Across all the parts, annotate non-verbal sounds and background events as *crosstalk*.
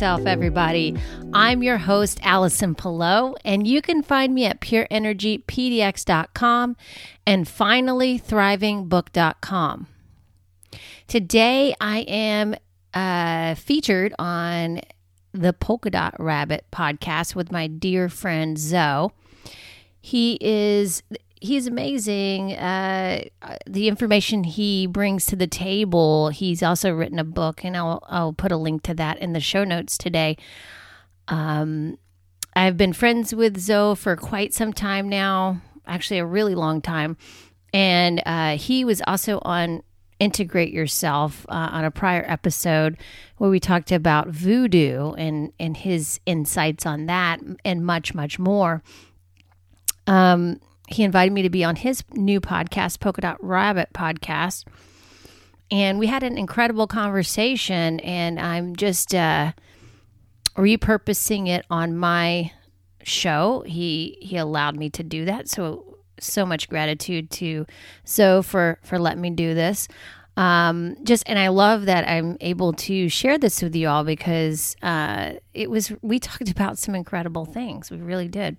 Yourself, everybody. I'm your host, Allison Pillow, and you can find me at pureenergypdx.com and finally thrivingbook.com. Today, I am uh, featured on the Polka Dot Rabbit podcast with my dear friend Zoe. He is he's amazing. Uh, the information he brings to the table. He's also written a book, and I'll I'll put a link to that in the show notes today. Um, I've been friends with Zoe for quite some time now, actually a really long time, and uh, he was also on integrate yourself uh, on a prior episode where we talked about voodoo and and his insights on that and much much more um he invited me to be on his new podcast, Polka Dot Rabbit podcast. And we had an incredible conversation, and I'm just uh, repurposing it on my show. He he allowed me to do that, so so much gratitude to Zoe for for letting me do this. Um, just and I love that I'm able to share this with you all because uh, it was we talked about some incredible things. We really did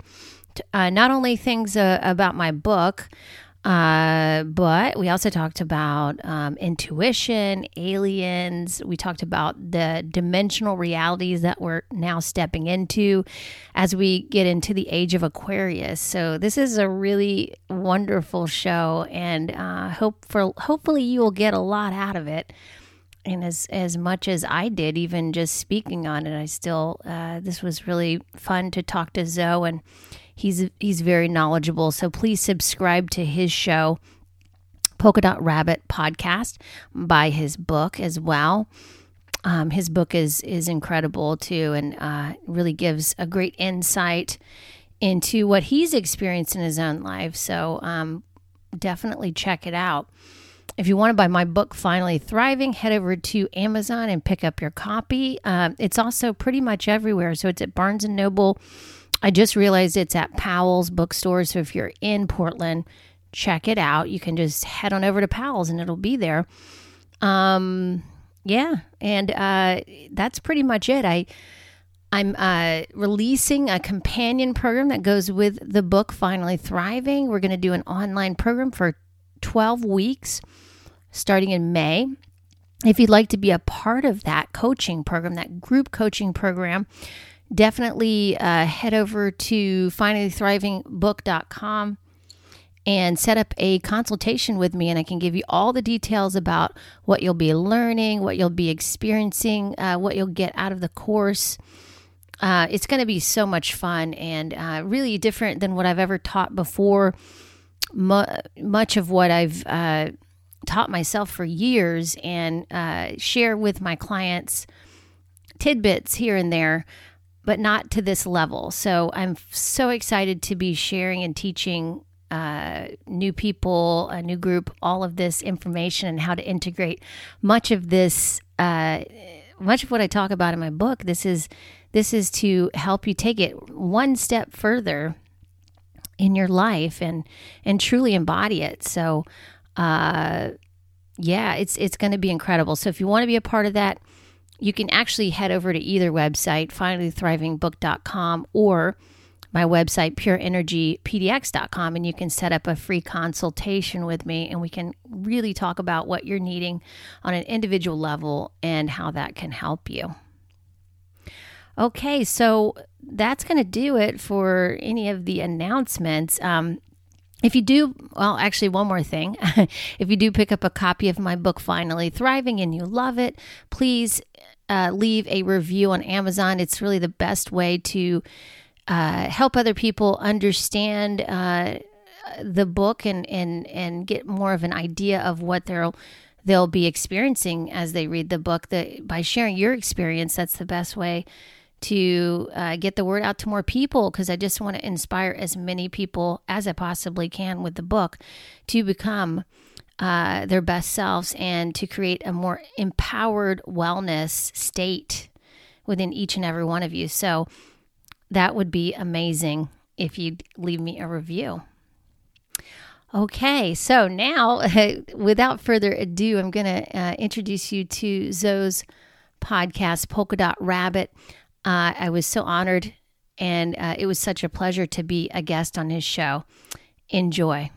uh, not only things uh, about my book, uh, but we also talked about um, intuition, aliens. We talked about the dimensional realities that we're now stepping into as we get into the age of Aquarius. So this is a really wonderful show, and uh, hope for hopefully you will get a lot out of it. And as as much as I did, even just speaking on it, I still uh, this was really fun to talk to Zoe and He's he's very knowledgeable. So please subscribe to his show, Polka Dot Rabbit podcast, buy his book as well. Um, his book is is incredible too, and uh, really gives a great insight into what he's experienced in his own life. So um, definitely check it out. If you want to buy my book, Finally Thriving, head over to Amazon and pick up your copy. Um, it's also pretty much everywhere. So it's at Barnes and Noble I just realized it's at Powell's bookstore. So if you're in Portland, check it out. You can just head on over to Powell's and it'll be there. Um, yeah, and uh, that's pretty much it. I I'm uh, releasing a companion program that goes with the book Finally Thriving. We're going to do an online program for 12 weeks starting in May. If you'd like to be a part of that coaching program, that group coaching program, definitely uh, head over to finallythrivingbook.com and set up a consultation with me and i can give you all the details about what you'll be learning what you'll be experiencing uh, what you'll get out of the course. Uh, it's going to be so much fun and uh, really different than what i've ever taught before. Mu- much of what i've uh, taught myself for years and uh, share with my clients tidbits here and there but not to this level. So I'm so excited to be sharing and teaching uh, new people, a new group, all of this information and how to integrate much of this, uh, much of what I talk about in my book. This is this is to help you take it one step further in your life and and truly embody it. So, uh, yeah, it's it's going to be incredible. So if you want to be a part of that you can actually head over to either website, finallythrivingbook.com or my website, pureenergypdx.com, and you can set up a free consultation with me and we can really talk about what you're needing on an individual level and how that can help you. Okay, so that's going to do it for any of the announcements. Um, if you do, well, actually, one more thing. *laughs* if you do pick up a copy of my book, Finally Thriving, and you love it, please uh, leave a review on Amazon. It's really the best way to uh, help other people understand uh, the book and, and, and get more of an idea of what they'll they'll be experiencing as they read the book. That by sharing your experience, that's the best way to uh, get the word out to more people because I just want to inspire as many people as I possibly can with the book to become uh, their best selves and to create a more empowered wellness state within each and every one of you. So that would be amazing if you'd leave me a review. Okay, so now, *laughs* without further ado, I'm going to uh, introduce you to Zoe's podcast, Polka Dot Rabbit. Uh, I was so honored, and uh, it was such a pleasure to be a guest on his show. Enjoy.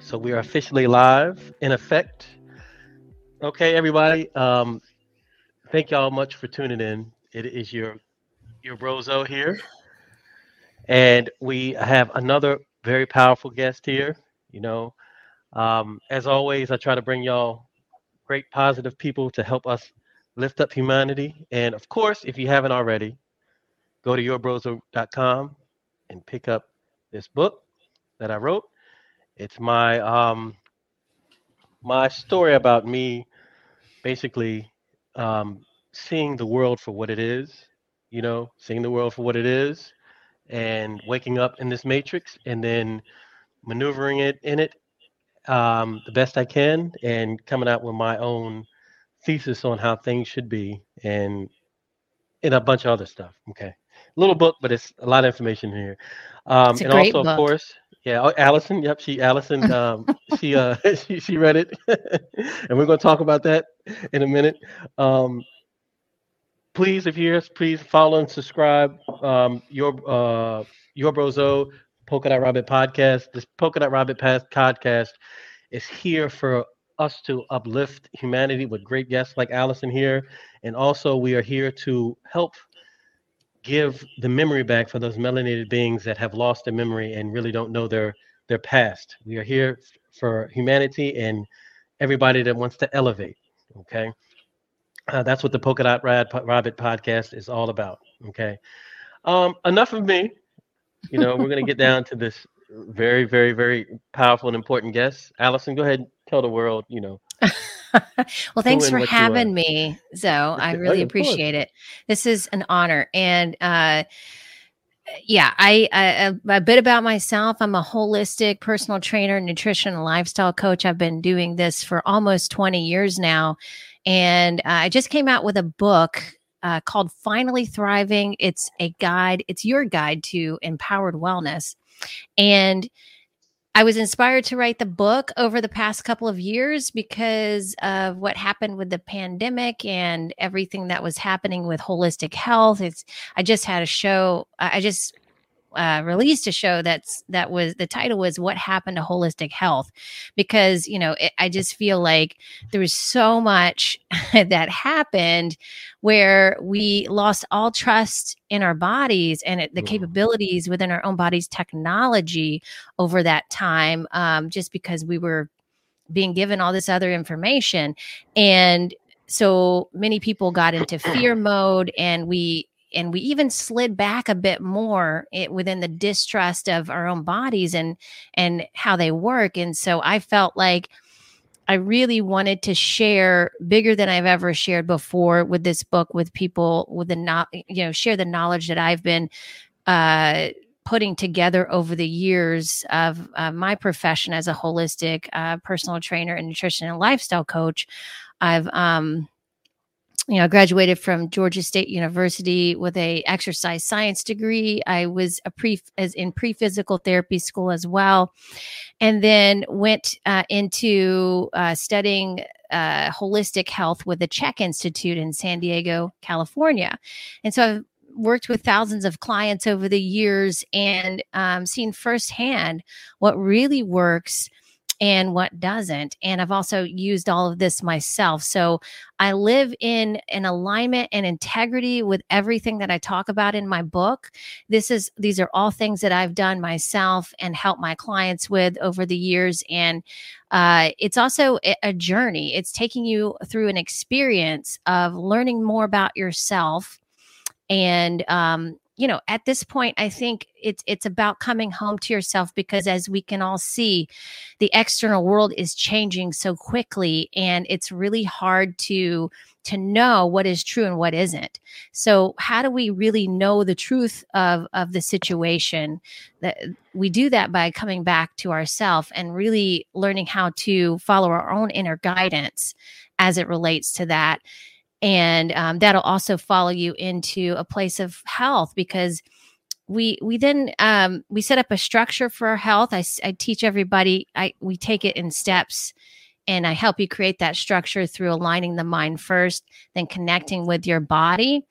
So we are officially live in effect. Okay, everybody. Um, thank y'all much for tuning in. It is your your Brozo here, and we have another very powerful guest here. You know, um, as always, I try to bring y'all great positive people to help us lift up humanity. And of course, if you haven't already, go to yourbrozo.com and pick up this book that I wrote it's my um my story about me basically um seeing the world for what it is, you know, seeing the world for what it is and waking up in this matrix and then maneuvering it in it um, the best I can and coming out with my own thesis on how things should be and and a bunch of other stuff. Okay. Little book, but it's a lot of information here. Um, and also, book. of course, yeah, oh, Allison. Yep, she Allison. *laughs* Um, she uh, *laughs* she she read it, *laughs* and we're going to talk about that in a minute. Um, please, if you're please follow and subscribe. Um, your uh, your Brozo Polka Dot Rabbit podcast. This Polka Dot Rabbit podcast is here for us to uplift humanity with great guests like Allison here, and also we are here to help give the memory back for those melanated beings that have lost their memory and really don't know their their past. We are here for humanity and everybody that wants to elevate. Okay, uh, that's what the Polka Dot Rad Rabbit podcast is all about. Okay, um, enough of me. You know, we're gonna get *laughs* down to this very, very, very powerful and important guest. Allison, go ahead, and tell the world. You know. *laughs* *laughs* well, thanks for having me, Zoe. I really appreciate it. This is an honor. And uh, yeah, I, I, a bit about myself. I'm a holistic personal trainer, nutrition, and lifestyle coach. I've been doing this for almost 20 years now, and uh, I just came out with a book uh, called "Finally Thriving." It's a guide. It's your guide to empowered wellness, and I was inspired to write the book over the past couple of years because of what happened with the pandemic and everything that was happening with holistic health. It's I just had a show. I just uh, released a show that's that was the title was what happened to holistic health. Because you know it, i just feel like there was so much *laughs* that happened where we lost all trust in our bodies and it, the capabilities within our own bodies technology over that time um, just because we were being given all this other information. And so many people got into fear mode and we and we even slid back a bit more it, within the distrust of our own bodies and and how they work and so i felt like i really wanted to share bigger than i've ever shared before with this book with people with the not you know share the knowledge that i've been uh putting together over the years of uh, my profession as a holistic uh, personal trainer and nutrition and lifestyle coach. I've um you know, I graduated from Georgia State University with a exercise science degree. I was a pre as in pre physical therapy school as well, and then went uh, into uh, studying uh, holistic health with the CHEK Institute in San Diego, California. And so I've worked with thousands of clients over the years and um, seen firsthand what really works and what doesn't. And I've also used all of this myself. So I live in an alignment and integrity with everything that I talk about in my book. This is these are all things that I've done myself and helped my clients with over the years. And uh, it's also a journey. It's taking you through an experience of learning more about yourself and um, you know, at this point, I think it's it's about coming home to yourself because as we can all see, the external world is changing so quickly, and it's really hard to to know what is true and what isn't. So, how do we really know the truth of of the situation? That we do that by coming back to ourself and really learning how to follow our own inner guidance as it relates to that and um, that'll also follow you into a place of health because we we then um, we set up a structure for our health. I, I teach everybody i we take it in steps and i help you create that structure through aligning the mind first then connecting with your body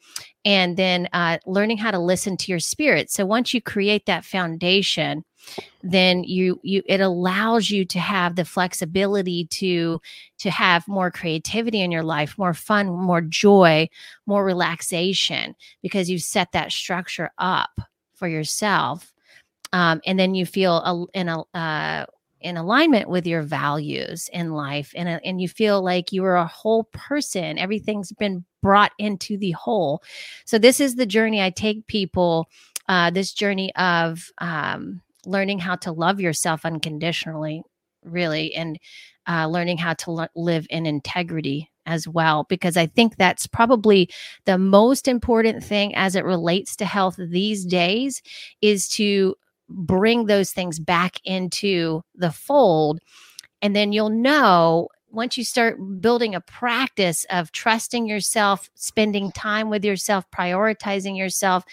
and then uh, learning how to listen to your spirit. So once you create that foundation then you you it allows you to have the flexibility to to have more creativity in your life more fun more joy more relaxation because you've set that structure up for yourself um, and then you feel a, in a uh, in alignment with your values in life and, uh, and you feel like you are a whole person. Everything's been brought into the whole. So this is the journey i take people uh, this journey of um, learning how to love yourself unconditionally, really, and uh, learning how to l- live in integrity as well, because I think that's probably the most important thing as it relates to health these days is to bring those things back into the fold. And then you'll know once you start building a practice of trusting yourself, spending time with yourself, prioritizing yourself,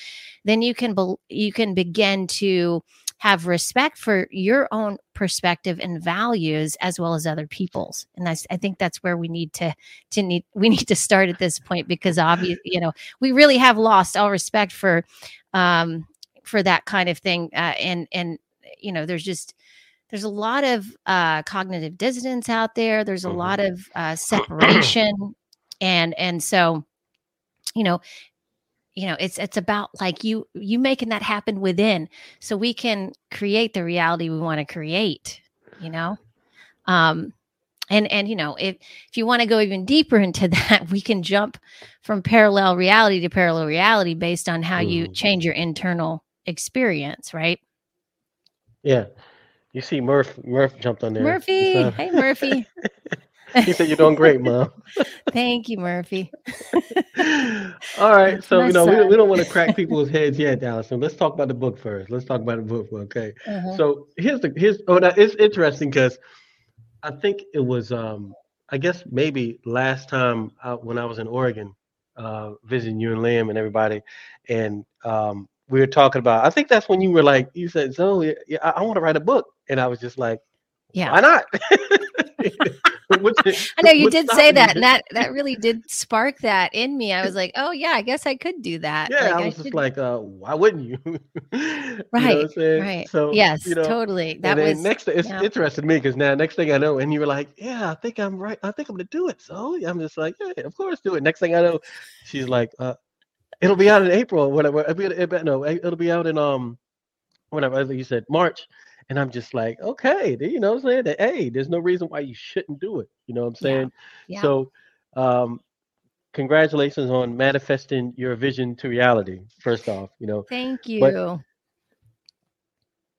then you can be- you can begin to have respect for your own perspective and values as well as other people's. And that's i think that's where we need to to need *laughs* we need to start at this point because obviously *laughs* you know we really have lost all respect for um for that kind of thing. Uh, and and you know there's just there's a lot of uh, cognitive dissonance out there. There's a mm-hmm. lot of uh, *clears throat* separation. And and so you know you know it's it's about like you you making that happen within so we can create the reality we want to create you know? Um and and you know if if you want to go even deeper into *laughs* that we can jump from parallel reality to parallel reality based on how mm. you change your internal experience right? Yeah. You see murph murph jumped on there. Murphy! hey murphy *laughs* he said you're doing great, mom. *laughs* Thank you, Murphy. *laughs* All right, so you know we, we don't want to crack people's heads yet, Allison. Let's talk about the book first. Let's talk about the book, okay? Uh-huh. So here's the here's oh, that it's interesting because I think it was um I guess maybe last time when I was in Oregon, uh, visiting you and Liam and everybody, and um, we were talking about. I think that's when you were like, you said, "So yeah, I, I want to write a book," and I was just like, "Yeah, why not?" *laughs* *laughs* I know you did say that, and that that really did spark that in me. I was like, oh yeah, I guess I could do that. Yeah, like, I was I just like, uh, why wouldn't you? right, *laughs* you know right. So yes, you know, totally. That was next. It's yeah. interested me because now next thing I know, and you were like, yeah, I think I'm right. I think I'm gonna do it. So I'm just like, yeah, of course, do it. Next thing I know, she's like, uh, it'll be out in April, whatever. It'll be, no, it'll be out in um, whatever. You said March. And I'm just like, okay, you know what I'm saying? That, hey, there's no reason why you shouldn't do it. You know what I'm saying? Yeah. yeah. So um congratulations on manifesting your vision to reality, first off, you know. Thank you. But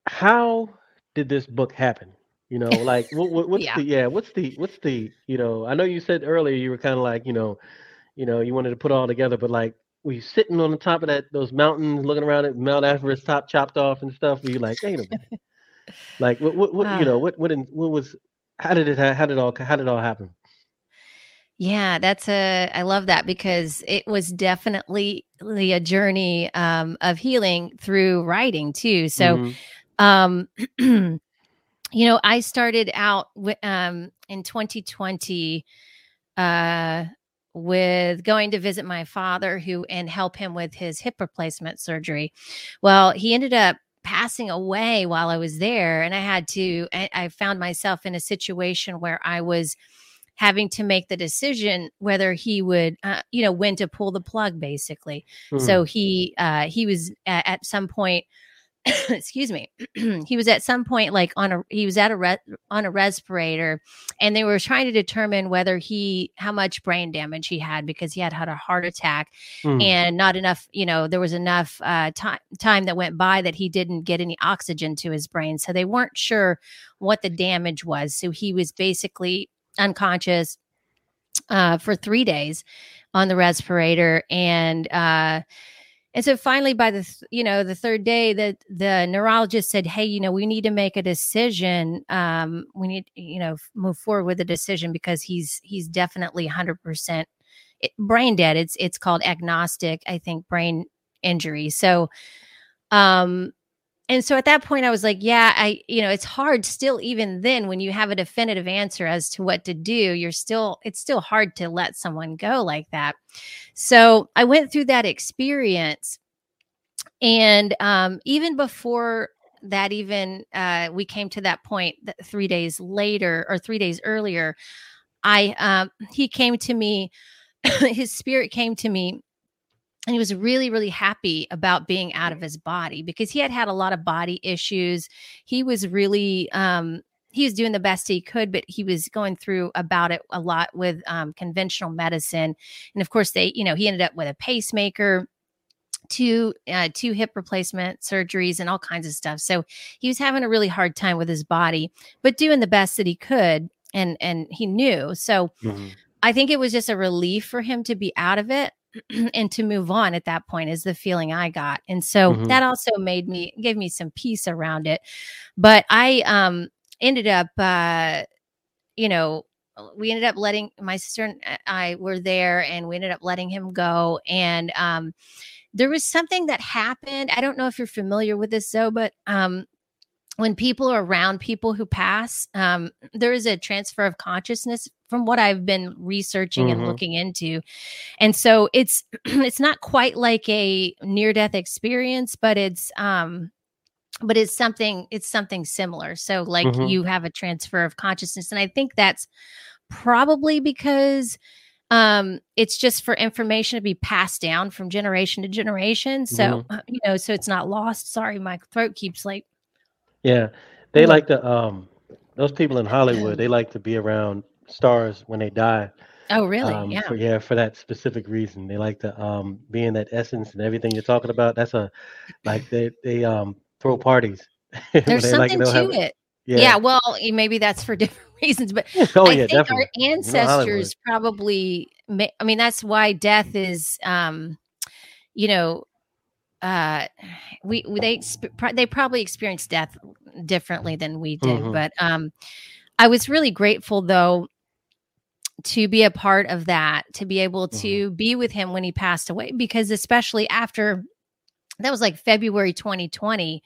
how did this book happen? You know, like what, what, *laughs* what's yeah. the yeah, what's the what's the, you know, I know you said earlier you were kind of like, you know, you know, you wanted to put all together, but like were you sitting on the top of that those mountains looking around at Mount Everest top chopped off and stuff? Were you like, wait a minute, like what, what, what uh, you know, what, what, in, what was, how did it, how did it all, how did it all happen? Yeah, that's a, I love that because it was definitely a journey um, of healing through writing too. So, mm-hmm. um, *clears throat* you know, I started out with, um, in 2020, uh, with going to visit my father who and help him with his hip replacement surgery. Well, he ended up passing away while I was there. And I had to, I, I found myself in a situation where I was having to make the decision whether he would, uh, you know, when to pull the plug, basically. Mm. So he, uh, he was at, at some point *coughs* excuse me *clears throat* he was at some point like on a he was at a re- on a respirator and they were trying to determine whether he how much brain damage he had because he had had a heart attack mm. and not enough you know there was enough uh, time time that went by that he didn't get any oxygen to his brain so they weren't sure what the damage was so he was basically unconscious uh, for three days on the respirator and uh and so finally, by the you know the third day, that the neurologist said, "Hey, you know, we need to make a decision. Um, we need you know move forward with a decision because he's he's definitely hundred percent brain dead. It's it's called anoxic, I think, brain injury. So, um, and so at that point i was like yeah i you know it's hard still even then when you have a definitive answer as to what to do you're still it's still hard to let someone go like that. So i went through that experience. And um, even before that even uh, we came to that point that three days later or three days earlier i um, he came to me *coughs* his spirit came to me and he was really really happy about being out of his body because he had had a lot of body issues. He was really um he was doing the best he could but he was going through about it a lot with um, conventional medicine. And of course they you know he ended up with a pacemaker two uh, two hip replacement surgeries and all kinds of stuff. So he was having a really hard time with his body but doing the best that he could and and he knew. So mm-hmm. i think it was just a relief for him to be out of it *clears throat* and to move on at that point is the feeling I got. And so mm-hmm. that also made me gave me some peace around it. But I um ended up uh you know we ended up letting my sister and I were there and we ended up letting him go and um there was something that happened. I don't know if you're familiar with this though, but um when people are around people who pass, um, there is a transfer of consciousness from what I've been researching mm-hmm. and looking into. And so it's *clears throat* it's not quite like a near death experience, but it's um but it's something it's something similar. So like mm-hmm. you have a transfer of consciousness and I think that's probably because um it's just for information to be passed down from generation to generation so mm-hmm. you know so it's not lost sorry my throat keeps like yeah, they like to um those people in Hollywood, they like to be around stars when they die. Oh, really? Um, yeah. For, yeah, for that specific reason, they like to um be in that essence and everything you're talking about. That's a like they they um throw parties. *laughs* There's something like, to have, it. Yeah. yeah. Well, maybe that's for *laughs* different reasons, but *laughs* oh, I yeah, think definitely. our ancestors you know, probably. I mean, that's why death is, um, you know, uh we, they they probably experienced death differently than we did mm-hmm. but um i was really grateful though to be a part of that to be able mm-hmm. to mm-hmm. be with him when he passed away because especially after that was like february 2020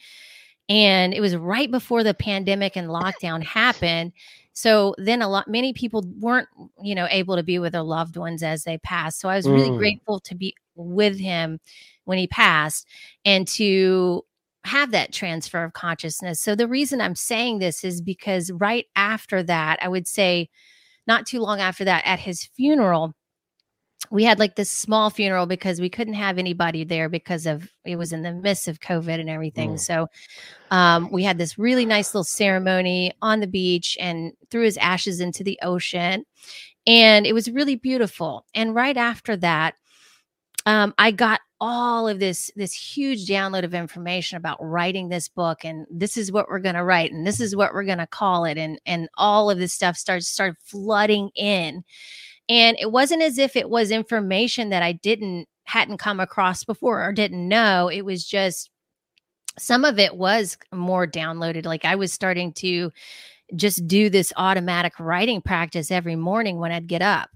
and it was right before the pandemic and lockdown happened so then a lot many people weren't you know able to be with their loved ones as they passed so i was really mm. grateful to be with him when he passed and to have that transfer of consciousness. So the reason I'm saying this is because right after that, I would say not too long after that at his funeral, we had like this small funeral because we couldn't have anybody there because of it was in the midst of COVID and everything. Mm. So um, we had this really nice little ceremony on the beach and threw his ashes into the ocean. And it was really beautiful. And right after that, um, I got all of this this huge download of information about writing this book and this is what we're going to write and this is what we're going to call it and and all of this stuff started started flooding in. And it wasn't as if it was information that I didn't hadn't come across before or didn't know. It was just some of it was more downloaded. Like I was starting to just do this automatic writing practice every morning when I'd get up.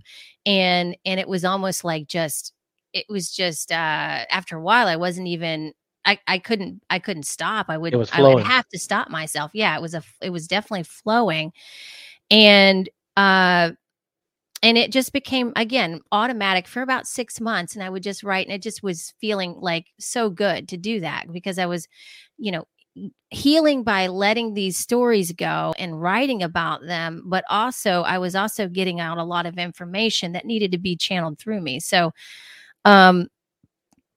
And and it was almost like just it was just uh after a while I wasn't even I, I couldn't I couldn't stop. I would I would have to stop myself. Yeah, it was a it was definitely flowing. And uh and it just became again automatic for about 6 months and I would just write and it just was feeling like so good to do that because I was you know healing by letting these stories go and writing about them but also I was also getting out a lot of information that needed to be channeled through me. So um,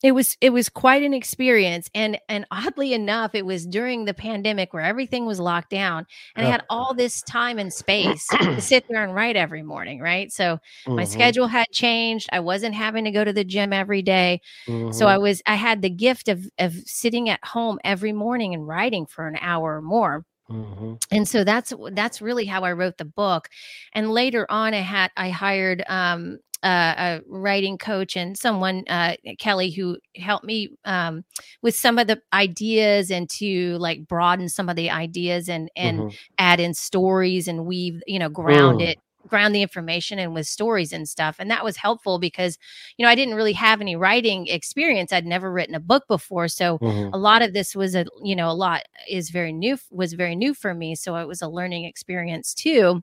it was it was quite an experience and and oddly enough it was during the pandemic where everything was locked down and i had all this time and space *clears throat* to sit there and write every morning right so mm-hmm. my schedule had changed i wasn't having to go to the gym every day. Mm-hmm. so i mm-hmm. was i had the gift of of sitting at home every morning and writing for an hour or more Mm-hmm. And so that's that's really how I wrote the book. And later on, I had I hired um, uh, a writing coach and someone uh, Kelly who helped me um, with some of the ideas and to like broaden some of the ideas and and mm-hmm. add in stories and weave you know ground mm. it ground the information and with stories and stuff and that was helpful because you know i didn't really have any writing experience i'd never written a book before so mm-hmm. a lot of this was a you know a lot is very new was very new for me so it was a learning experience too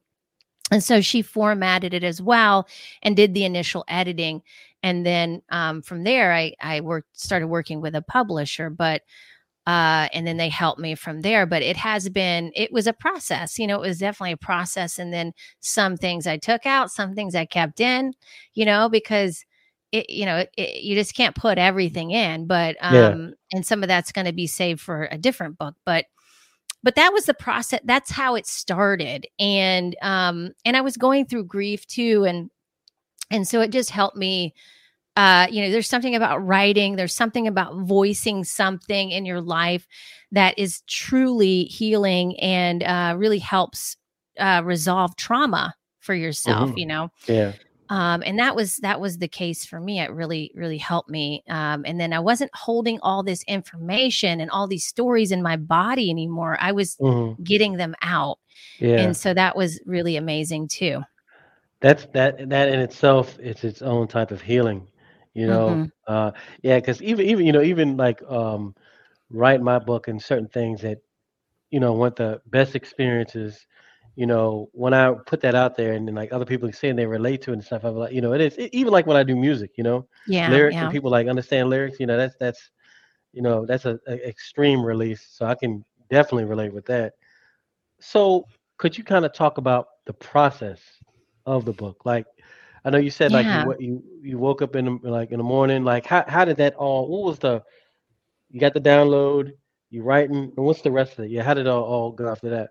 and so she formatted it as well and did the initial editing. And then um, from there i i worked started working with a publisher but uh, and then they helped me from there. But it has been it was a process you know it was definitely a process. And then some things i took out some things i kept in you know because it you know it, you just can't put everything in. But um yeah. and some of that's going to be saved for a different book. But but that was the process that's how it started and um and i was going through grief too and and so it just helped me uh you know there's something about writing there's something about voicing something in your life that is truly healing and uh really helps uh resolve trauma for yourself mm-hmm. you know yeah um, and that was that was the case for me it really really helped me um, and then i wasn't holding all this information and all these stories in my body anymore i was mm-hmm. getting them out yeah. and so that was really amazing too that's that that in itself is its own type of healing you know mm-hmm. uh yeah because even even you know even like um write my book and certain things that you know want the best experiences you know, when I put that out there and then like other people saying they relate to it and stuff, I'm like, you know, it is it, even like when I do music, you know, yeah, lyrics yeah. and people like understand lyrics, you know, that's that's you know that's a, a extreme release, so I can definitely relate with that. So, could you kind of talk about the process of the book? Like, I know you said yeah. like you, you you woke up in the, like in the morning, like how how did that all? What was the you got the download? You writing? And what's the rest of it? Yeah, how did it all, all go after that?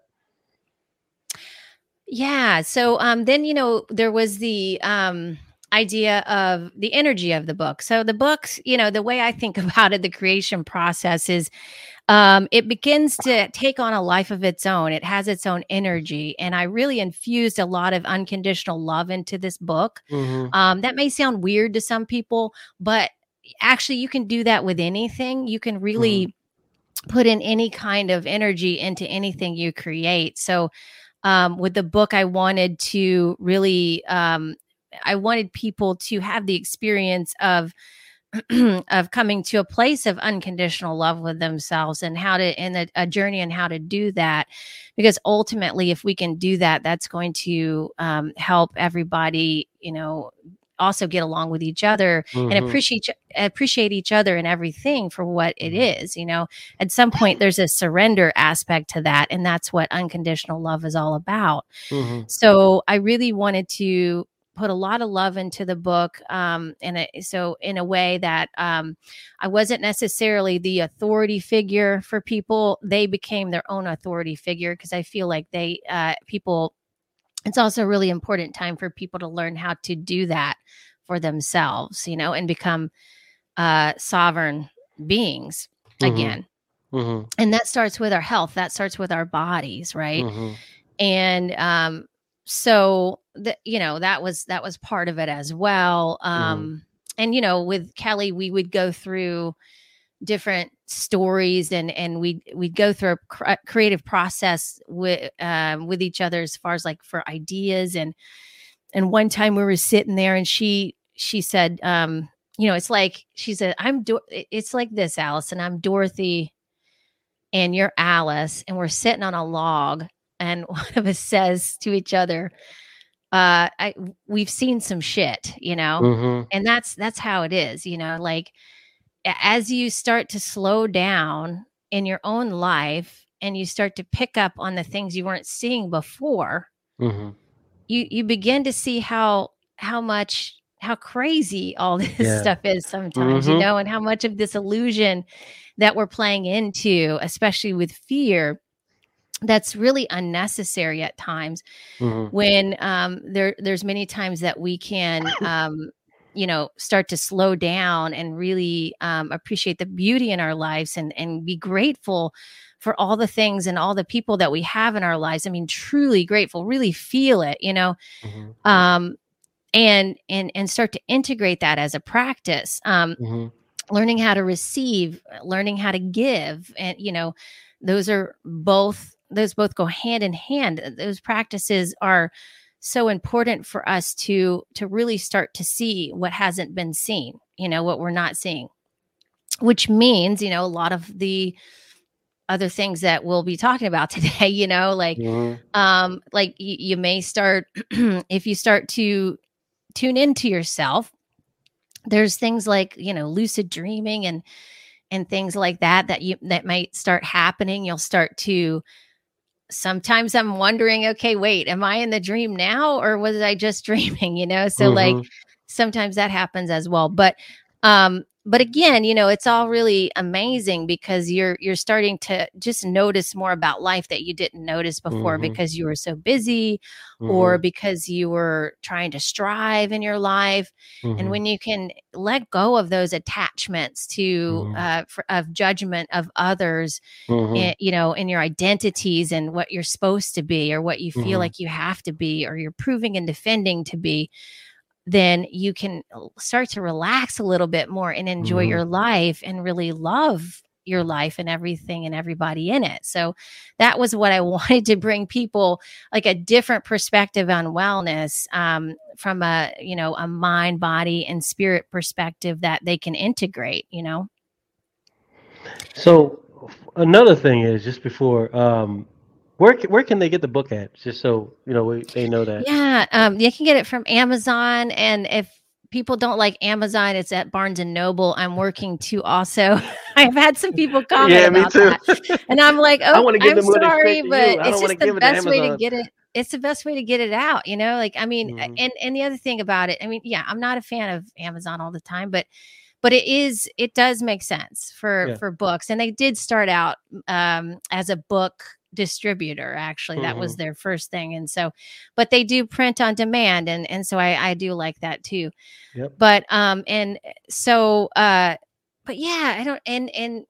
Yeah. So um, then, you know, there was the um, idea of the energy of the book. So the books, you know, the way I think *laughs* about it, the creation process is um, it begins to take on a life of its own. It has its own energy. And I really infused a lot of unconditional love into this book. Mm-hmm. Um, that may sound weird to some people, but actually, you can do that with anything. You can really mm-hmm. put in any kind of energy into anything you create. So, um, with the book, I wanted to really, um, I wanted people to have the experience of *clears throat* of coming to a place of unconditional love with themselves and how to in a, a, journey and how to do that. Because ultimately if we can do that that's going to um, help everybody you know also get along with each other mm-hmm. and appreciate appreciate each other and everything for what it mm-hmm. is you know at some point there's a surrender aspect to that and that's what unconditional love is all about mm-hmm. so i really wanted to put a lot of love into the book um, and it, so in a way that um, i wasn't necessarily the authority figure for people they became their own authority figure because i feel like they uh, people it's also a really important time for people to learn how to do that for themselves, you know, and become uh, sovereign beings mm-hmm. again. Mm-hmm. And that starts with our health. That starts with our bodies, right? Mm-hmm. And um, so that you know that was that was part of it as well. Mm-hmm. Um, and you know, with Kelly, we would go through different stories and and we we'd go through a cr- creative process with um, with each other as far as like for ideas. And and one time we were sitting there and she she said um you know it's like she said i'm Do- it's like this allison i'm dorothy and you're alice and we're sitting on a log and *laughs* one of us says to each other uh I, we've seen some shit you know? Mm-hmm. and that's that's how it is you know? Like as you start to slow down in your own life and you start to pick up on the things you weren't seeing before mm-hmm. you you begin to see how how much how crazy all *laughs* this Yeah. stuff is sometimes, you Mhm. know, and how much of this illusion that we're playing into, especially with fear, that's really unnecessary at times Mhm. when um, there there's many times that we can *coughs* um, you know start to slow down and really um, appreciate the beauty in our lives and and be grateful for all the things and all the people that we have in our lives. I mean truly grateful really feel it you know? Mhm. um, and and and start to integrate that as a practice. Um, Mhm. learning how to receive learning how to give and you know those are both those both go hand in hand. Those practices are so important for us to to really start to see what hasn't been seen you know what we're not seeing which means you know a lot of the other things that we'll be talking about *laughs* today you know like Mhm. um like y- you may start *clears throat* if you start to tune into yourself there's things like you know lucid dreaming and and things like that that you that might start happening you'll start to sometimes i'm wondering okay wait am i in the dream now or was i just *laughs* dreaming you know so like Mhm. sometimes that happens as well but um but again you know it's all really amazing because you're you're starting to just notice more about life that you didn't notice before Mhm. because you were so busy or Mhm. because you were trying to strive in your life and Mhm. when you can let go of those attachments to Mhm. uh for, of judgment of others Mhm. eh, you know in your identities and what you're supposed to be or what you feel Mhm. like you have to be or you're proving and defending to be then you can start to relax a little bit more and enjoy Mhm. your life and really love your life and everything and everybody in it. So that was what I *laughs* wanted to bring people like a different perspective on wellness um, from a you know a mind, body, and spirit perspective that they can integrate. You know. So another thing is just before um where where can they get the book at? Just so you know we, they know that. Yeah, um, you can get it from Amazon, and if people don't like Amazon, it's at Barnes and Noble. I'm working to also. *laughs* I've had some people comment yeah, me about too. that, and I'm like, I oh, wanna give I'm them sorry, but it's just the give it to best way to get it. It's the best way to get it out, you know. Like, I mean, Mhm. and and the other thing about it, I mean, yeah, I'm not a fan of Amazon all the time, but but it is it does make sense for Yeah. for books, and they did start out um, as a book distributor. Actually, that was Mhm. their first thing, and so but they do print on demand and and so I, I do like that too Yep. but um and so uh but yeah i don't and and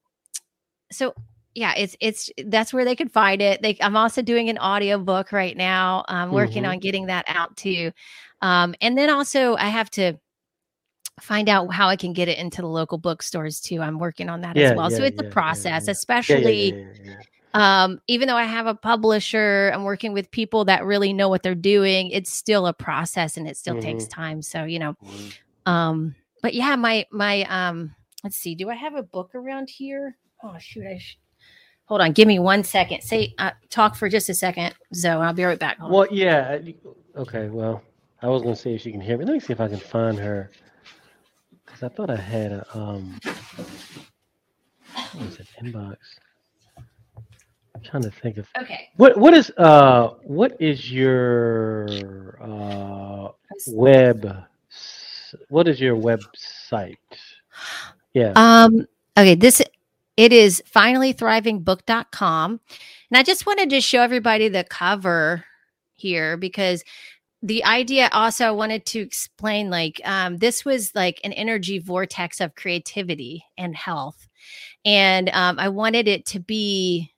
so yeah it's it's that's where they could find it they i'm also doing an audio book right now i'm working Mhm. on getting that out too um and then also i have to find out how i can get it into the local bookstores too i'm working on that Yeah, as well so it's yeah, a process yeah. Yeah, yeah, especially yeah, yeah, yeah. Um, even though I have a publisher, I'm working with people that really know what they're doing. It's still a process and it still takes Mhm. time. So, you know, Mhm. um, but yeah, my, my, um, let's see, do I have a book around here? Oh, shoot. I sh- hold on. Give me one second. Say, uh, talk for just a second. Zoe, I'll be right back. Hold on. Well, yeah. Okay. Well, I was gonna see if she can hear me. Let me see if I can find her. Cause I thought I had a um. What was it? Inbox. I'm trying to think of Okay. what what is uh what is your uh web what is your website? Yeah. Um, okay, this it is finallythrivingbook.com. And I just wanted to show everybody the cover here because the idea also I wanted to explain like um, this was like an energy vortex of creativity and health. And um, I wanted it to be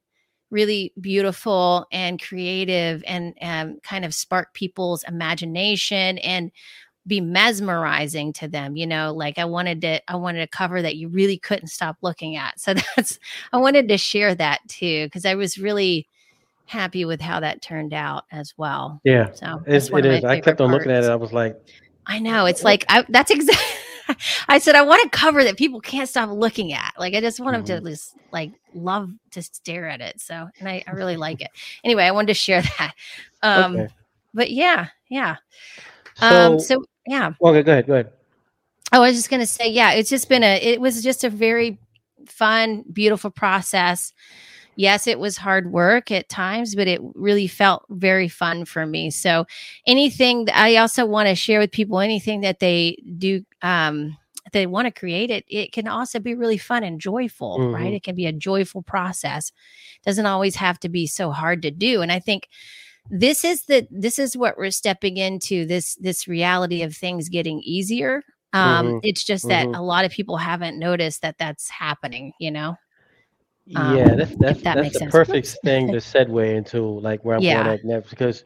really beautiful and creative and um, kind of spark people's imagination and be mesmerizing to them you know like i wanted to i wanted a cover that you really couldn't stop looking at so *laughs* that's i wanted to share that too because i was really happy with how that turned out as well yeah. so It's, it is. I kept on looking at it. I was like, i know it's like I, that's exactly *laughs* *laughs* i said i want a cover that people can't stop looking at like i just want them to just like love to stare at it so and i, I really *laughs* like it anyway i wanted to share that um okay. but yeah yeah So, um so yeah okay, go ahead. Go ahead. Oh, I was just gonna say, yeah, it's just been a it was just a very fun, beautiful process. Yes, it was hard work at times, but it really felt very fun for me. So, anything that I also want to share with people, anything that they do, um, they want to create it, it can also be really fun and joyful, mm-hmm. right? It can be a joyful process. Doesn't always have to be so hard to do. And I think this is the this is what we're stepping into this this reality of things getting easier um mm-hmm. it's just that mm-hmm. a lot of people haven't noticed that that's happening you know um, yeah, that's that's that that's the sense. perfect thing to segue into like where I'm yeah. going at next because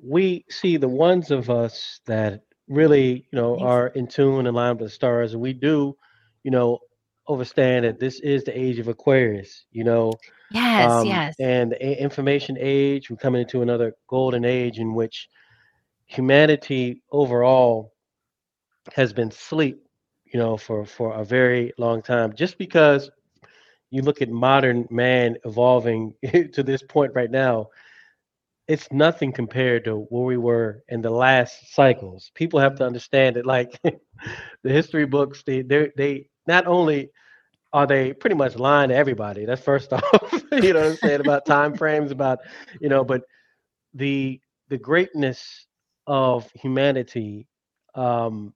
we see the ones of us that really, you know, are in tune and line with the stars, and we do, you know, understand that this is the age of Aquarius, you know. Yes, um, yes. And the information age, we're coming into another golden age in which humanity overall has been sleep, you know, for for a very long time. Just because you look at modern man evolving *laughs* to this point right now, it's nothing compared to where we were in the last cycles. People have to understand that, like *laughs* the history books, they they they not only are they pretty much lying to everybody. That's first *laughs* off, you know what I'm saying about time frames, about you know, but the the greatness of humanity um,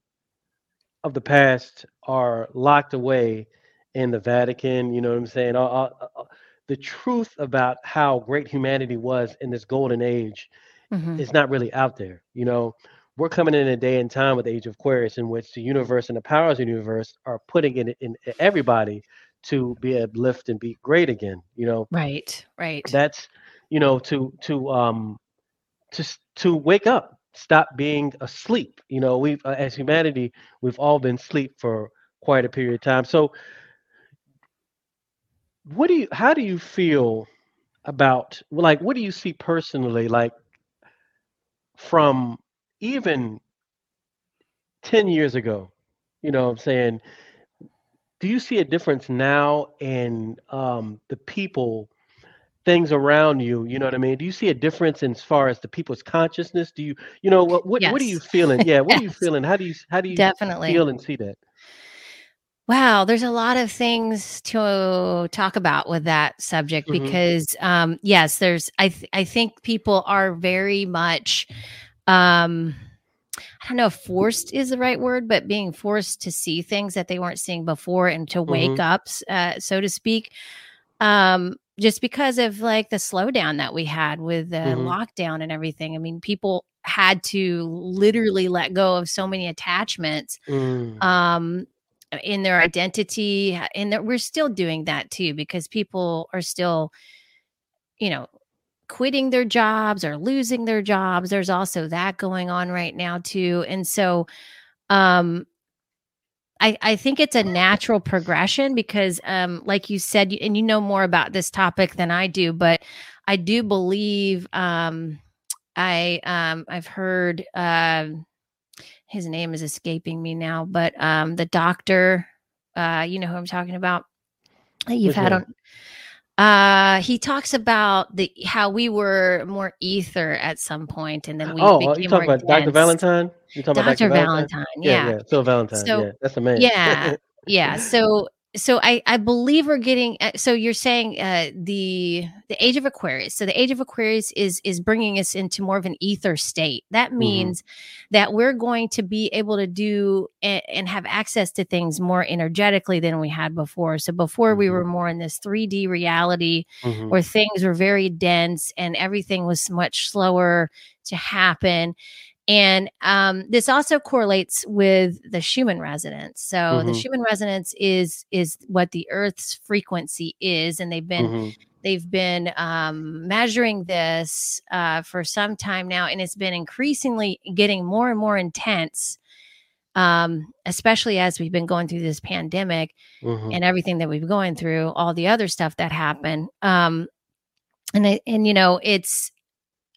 of the past are locked away in the Vatican. You know what I'm saying? Uh, uh, uh, the truth about how great humanity was in this golden age mm-hmm. is not really out there. You know, we're coming in a day and time with the age of Aquarius in which the universe and the powers of the universe are putting it in, in everybody to be uplift and be great again. You know, right, right. That's you know to to um to to wake up, stop being asleep. You know, we've uh, as humanity we've all been asleep for quite a period of time. So what do you how do you feel about like what do you see personally like from even 10 years ago? You know i'm saying? Do you see a difference now in um, the people things around you? You know what i mean? Do you see a difference in as far as the people's consciousness? Do you you know what what, yes. what are you feeling? Yeah what yes. are you *laughs* feeling? How do you how do you definitely. feel and see that Wow, there's a lot of things to talk about with that subject mm-hmm. because um yes, there's I th- I think people are very much um I don't know if forced is the right word, but being forced to see things that they weren't seeing before and to wake mm-hmm. up, uh, so to speak. Um, just because of like the slowdown that we had with the mm-hmm. lockdown and everything. I mean, people had to literally let go of so many attachments. Mm. Um, in their identity and that we're still doing that too because people are still you know quitting their jobs or losing their jobs. There's also that going on right now too and so um I, I think it's a natural progression because um like you said and you know more about this topic than I do but I do believe um I um I've heard um his name is escaping me now, but um, the doctor, uh, you know who I'm talking about. You've Which had one? on. Uh, he talks about the how we were more ether at some point, and then we. Oh, you talking about Dr. Valentine? You talking Dr. about Dr. Valentine? Valentine yeah. yeah, yeah. Phil Valentine. So, yeah, that's the man. Yeah, yeah. So so I, I believe we're getting uh, so you're saying uh, the the age of aquarius so the age of aquarius is is bringing us into more of an ether state that mm-hmm. means mm-hmm. that we're going to be able to do and, and, have access to things more energetically than we had before so before mm-hmm. we were more in this 3d reality mm-hmm. where things were very dense and everything was much slower to happen and um, this also correlates with the Schumann resonance. So mm-hmm. the Schumann resonance is is what the Earth's frequency is, and they've been mm-hmm. they've been um, measuring this uh, for some time now, and it's been increasingly getting more and more intense. Um, especially as we've been going through this pandemic mm-hmm. and everything that we've been going through, all the other stuff that happened. Um, and I, and you know, it's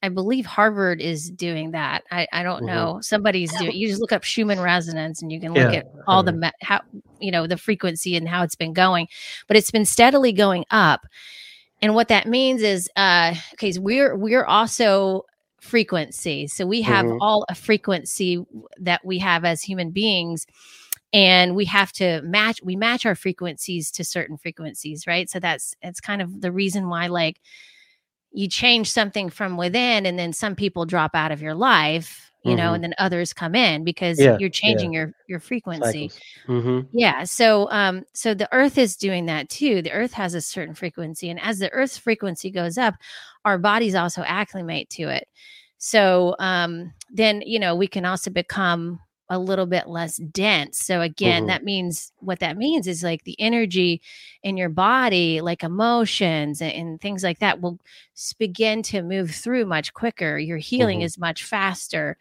I believe Harvard is doing that. I, I don't mm-hmm. know. Somebody's doing. You just look up Schumann resonance, and you can look yeah. at all the how you know the frequency and how it's been going. But it's been steadily going up, and what that means is, uh, okay, so we're we're also frequency. So we have mm-hmm. all a frequency that we have as human beings, and we have to match we match our frequencies to certain frequencies right so that's it's kind of the reason why like you change something from within and then some people drop out of your life you mm-hmm. know and then others come in because yeah, you're changing yeah. your your frequency mm-hmm. yeah so um so the earth is doing that too the earth has a certain frequency and as the earth's frequency goes up our bodies also acclimate to it so um then you know we can also become a little bit less dense. So again, mm-hmm. that means what that means is like the energy in your body, like emotions and, and things like that will begin to move through much quicker. Your healing mm-hmm. is much faster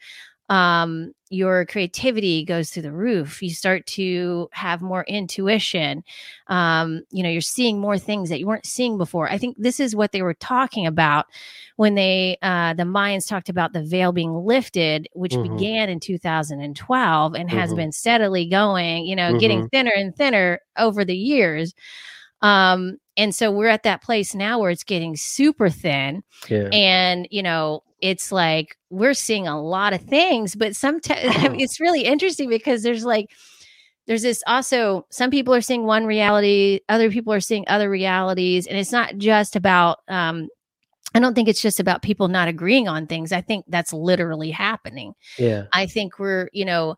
um, your creativity goes through the roof. You start to have more intuition. Um, you know, you're seeing more things that you weren't seeing before. I think this is what they were talking about when they, uh, the Mayans talked about the veil being lifted, which mm-hmm. began in 2012 and mm-hmm. has been steadily going, you know, mm-hmm. getting thinner and thinner over the years. Um, and so we're at that place now where it's getting super thin. Yeah. And, you know, it's like we're seeing a lot of things, but sometimes *laughs* I mean, it's really interesting because there's like, there's this also some people are seeing one reality other people are seeing other realities and it's not just about um i don't think it's just about people not agreeing on things i think that's literally happening. Yeah. I think we're you know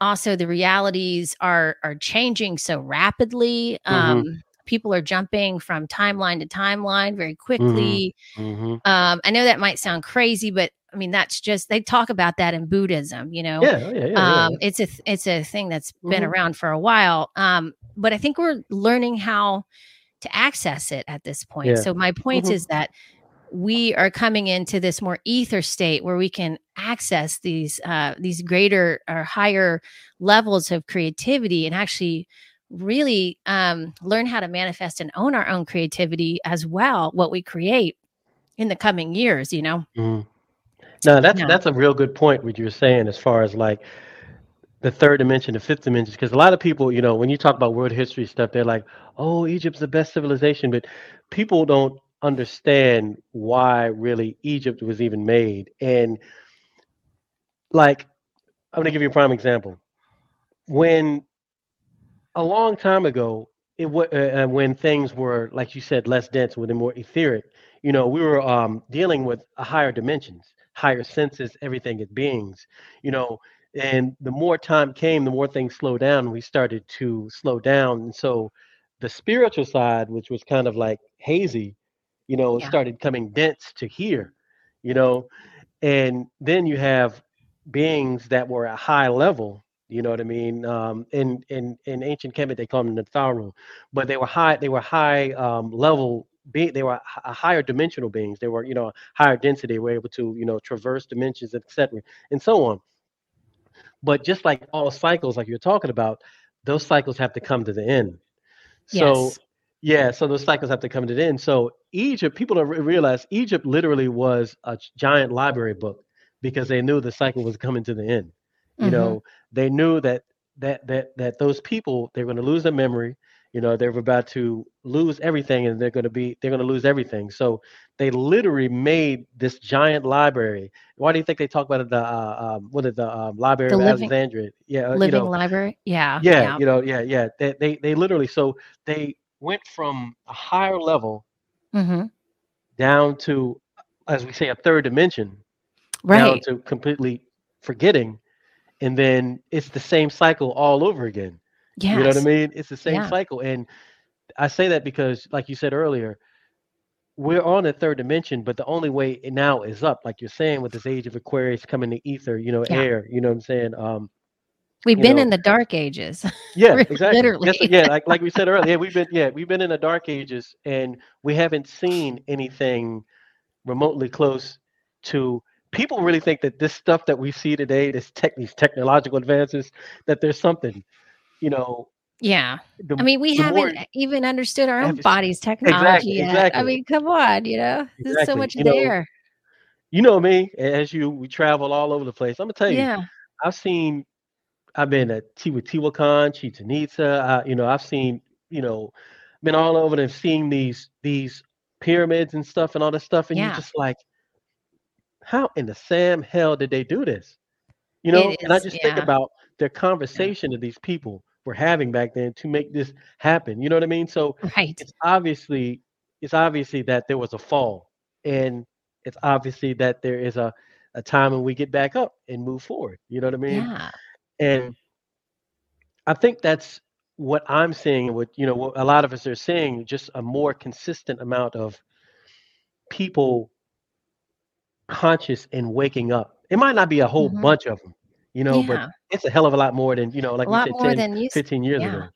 also the realities are are changing so rapidly mm-hmm. um people are jumping from timeline to timeline very mm-hmm. quickly. Mm-hmm. Um, I know that might sound crazy, but I mean that's just they talk about that in Buddhism. You know, yeah, yeah, yeah, um, it's a it's a thing that's mm-hmm. been around for a while. Um, but I think we're learning how to access it at this point. So my point mm-hmm. is that we are coming into this more ether state where we can access these uh, these greater or higher levels of creativity and actually really um, learn how to manifest and own our own creativity as well, what we create in the coming years, you know? Mm. No, that's, yeah. that's a real good point, what you're saying, as far as like the third dimension, the fifth dimension, because a lot of people, you know, when you talk about world history stuff, they're like, oh, Egypt's the best civilization, but people don't understand why really Egypt was even made. And like, I'm going to give you a prime example. When a long time ago, it was uh, uh, when things were like you said less dense, when more etheric. You know, we were um, dealing with higher dimensions, higher senses, everything as beings. You know, and the more time came, the more things slowed down. We started to slow down, and so the spiritual side, which was kind of like hazy, you know, yeah. started coming dense to here. You know, and then you have beings that were at high level you know what I mean? Um, in in in ancient Kemet, they call them Natharu, but they were high. They were high um, level. Be- they were a higher dimensional beings. They were you know higher density. They were able to you know traverse dimensions, etc., and so on. But just like all cycles, like you're talking about, those cycles have to come to the end. So yes. yeah, so those cycles have to come to the end. So Egypt, people don't realize Egypt literally was a giant library book because they knew the cycle was coming to the end. You mm-hmm. know, they knew that that that that those people they're going to lose their memory. You know, they're about to lose everything, and they're going to be they're going to lose everything. So they literally made this giant library. Why do you think they talk about it? The uh, um, what is the um, Library the of living, Alexandria? Yeah, living you know, library. Yeah, yeah, yeah, you know, yeah, yeah. They, they they literally so they went from a higher level mm-hmm. down to, as we say, a third dimension, right? Down to completely forgetting and then it's the same cycle all over again. Yes. You know what I mean? It's the same yeah. cycle. And I say that because, like you said earlier, we're on a third dimension, but the only way now is up, like you're saying, with this age of Aquarius coming to ether, you know, yeah. air, you know what I'm saying? Um, We've been know, in the dark ages. *laughs* Yeah, exactly. Literally. Yes, yeah, like like we said earlier, *laughs* yeah, we've been yeah, we've been in the dark ages and we haven't seen anything remotely close to people really think that this stuff that we see today, this tech, these technological advances, that there's something, you know. Yeah, the, I mean, we haven't more, even understood our own body's technology exactly, yet. Exactly. I mean, come on, you know, there's exactly. so much you there. Know, you know me, as you, we travel all over the place. I'm gonna tell you, yeah. I've seen, I've been at Teotihuacan, Chichen Itza. Uh, you know, I've seen, you know, been all over and seeing these these pyramids and stuff and all this stuff, and yeah. you're just like, how in the Sam hell did they do this? You know, and I just yeah. think about the conversation yeah. to these people were having back then to make this happen. You know what I mean? So Right. it's obviously it's obviously that there was a fall, and it's obviously that there is a a time when we get back up and move forward. You know what I mean? Yeah. And I think that's what I'm seeing. What you know, what a lot of us are seeing, just a more consistent amount of people conscious and waking up. It might not be a whole hmm bunch of them, you know, but it's a hell of a lot more than, you know, like we lot said, more 10, than used. 15 years Yeah. ago,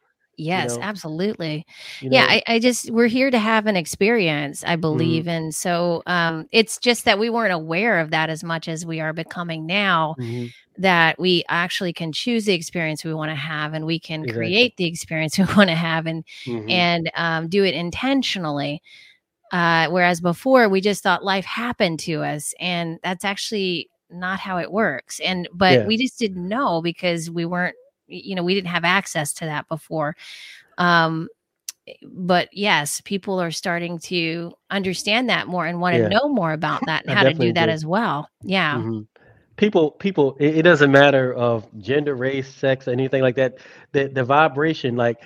you Yes, know, absolutely. you Yeah. I, I just we're here to have an experience, I hmm believe. And so um it's just that we weren't aware of that as much as we are becoming now, hmm that we actually can choose the experience we want to have and we can Exactly. create the experience *laughs* we want to have and hmm and um, do it intentionally. Uh, whereas before we just thought life happened to us, and that's actually not how it works. And but Yeah. we just didn't know because we weren't, you know, we didn't have access to that before. Um, but yes, people are starting to understand that more and want to Yeah. know more about that and I how to do that do. as well. Yeah. hmm People, people, it, it doesn't matter of gender, race, sex, anything like that. The the vibration, like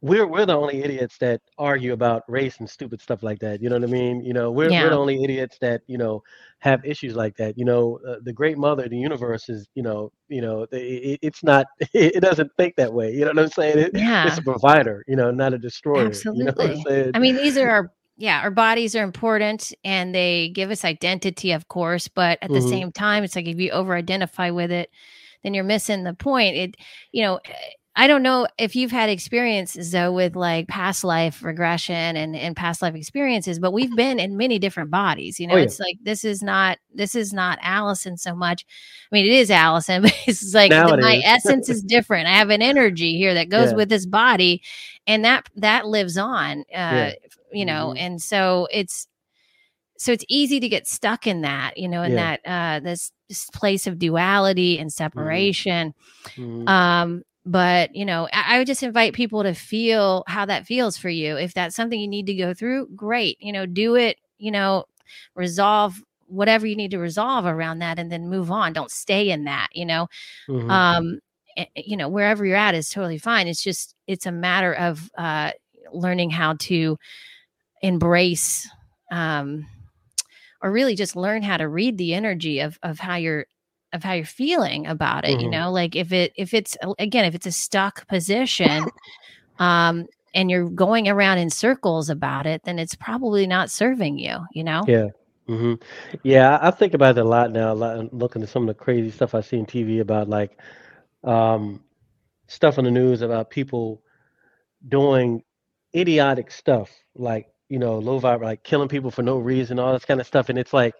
we're we're the only idiots that argue about race and stupid stuff like that. You know what I mean? You know, we're we're the only idiots that you know have issues like that. You know, uh, the great mother the universe is, you know, you know, it, it's not, *laughs* it doesn't think that way. You know what I'm saying? It, it's a provider, you know, not a destroyer. You know Absolutely. I mean, these are our yeah, our bodies are important and they give us identity, of course, but at the hmm same time, it's like if you over identify with it, then you're missing the point. It, you know, I don't know if you've had experiences though with like past life regression and, and past life experiences, but we've been in many different bodies. You know, Oh yeah. it's like this is not this is not Allison so much. I mean, it is Allison, *laughs* but it's like the, it my is. *laughs* essence is different. I have an energy here that goes Yeah. with this body, and that that lives on. Yeah. Uh, you know, hmm and so it's so it's easy to get stuck in that, you know, in Yeah. that uh this, this place of duality and hmm separation. hmm Um, but you know, I, I would just invite people to feel how that feels for you. If that's something you need to go through, great. You know, do it, you know, resolve whatever you need to resolve around that and then move on. Don't stay in that, you know. hmm Um, eh, eh, you know, wherever you're at is totally fine. It's just it's a matter of uh learning how to embrace um or really just learn how to read the energy of of how you're of how you're feeling about it you hmm know like if it if it's again if it's a stuck position *laughs* um and you're going around in circles about it then it's probably not serving you you know Yeah. hmm Yeah, I think about it a lot now, a lot, looking at some of the crazy stuff I see on TV about like um, stuff on the news about people doing idiotic stuff, like, you know, low vibe, like killing people for no reason, all this kind of stuff. And it's like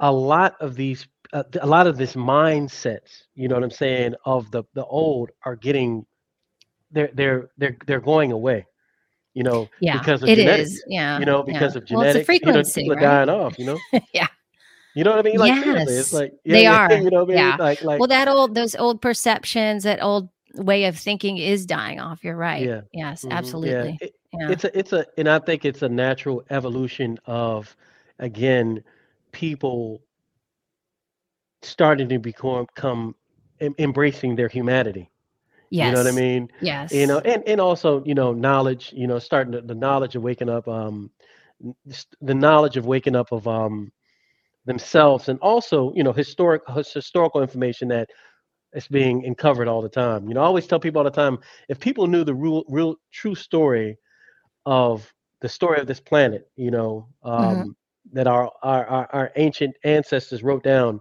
a lot of these, uh, a lot of this mindsets, you know what I'm saying, of the the old are getting, they're they're they're they're going away, you know, yeah because of it genetics. is yeah You know, yeah. because of well it's a genetics, you know, frequency people are dying off, you know. *laughs* yeah. You know what I mean? Like seriously, it's like yeah, they yeah, are. *laughs* you know I mean? yeah. Like like well that old those old perceptions that old way of thinking is dying off you're right. Yeah, yes hmm yeah. absolutely. It, yeah. it's a it's a and I think it's a natural evolution of again people starting to become come em- embracing their humanity. Yes. You know what I mean? yes? You know, and and also you know knowledge. You know, starting to, the knowledge of waking up. Um, the knowledge of waking up of um themselves, and also you know historic historical information that is being uncovered all the time. You know, I always tell people all the time if people knew the real, real true story of the story of this planet, you know, hmm um, that our, our our our ancient ancestors wrote down,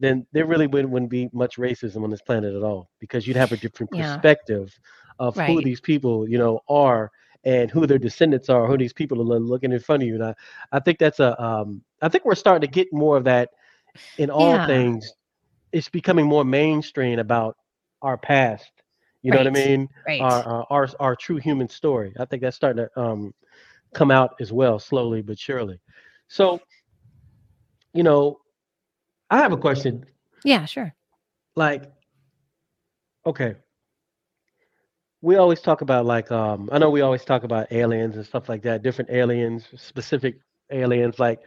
then there really wouldn't, wouldn't be much racism on this planet at all because you'd have a different yeah perspective of who these people, you know, are and who their descendants are, who these people are looking in front of you. And I, I think that's a, um, I think we're starting to get more of that in all yeah things. It's becoming more mainstream about our past. You know what I mean? right Our, our our our true human story. I think that's starting to um, come out as well, slowly but surely. So, you know, I have a question. yeah sure Like, okay, we always talk about like um, I know we always talk about aliens and stuff like that, different aliens, specific aliens. Like,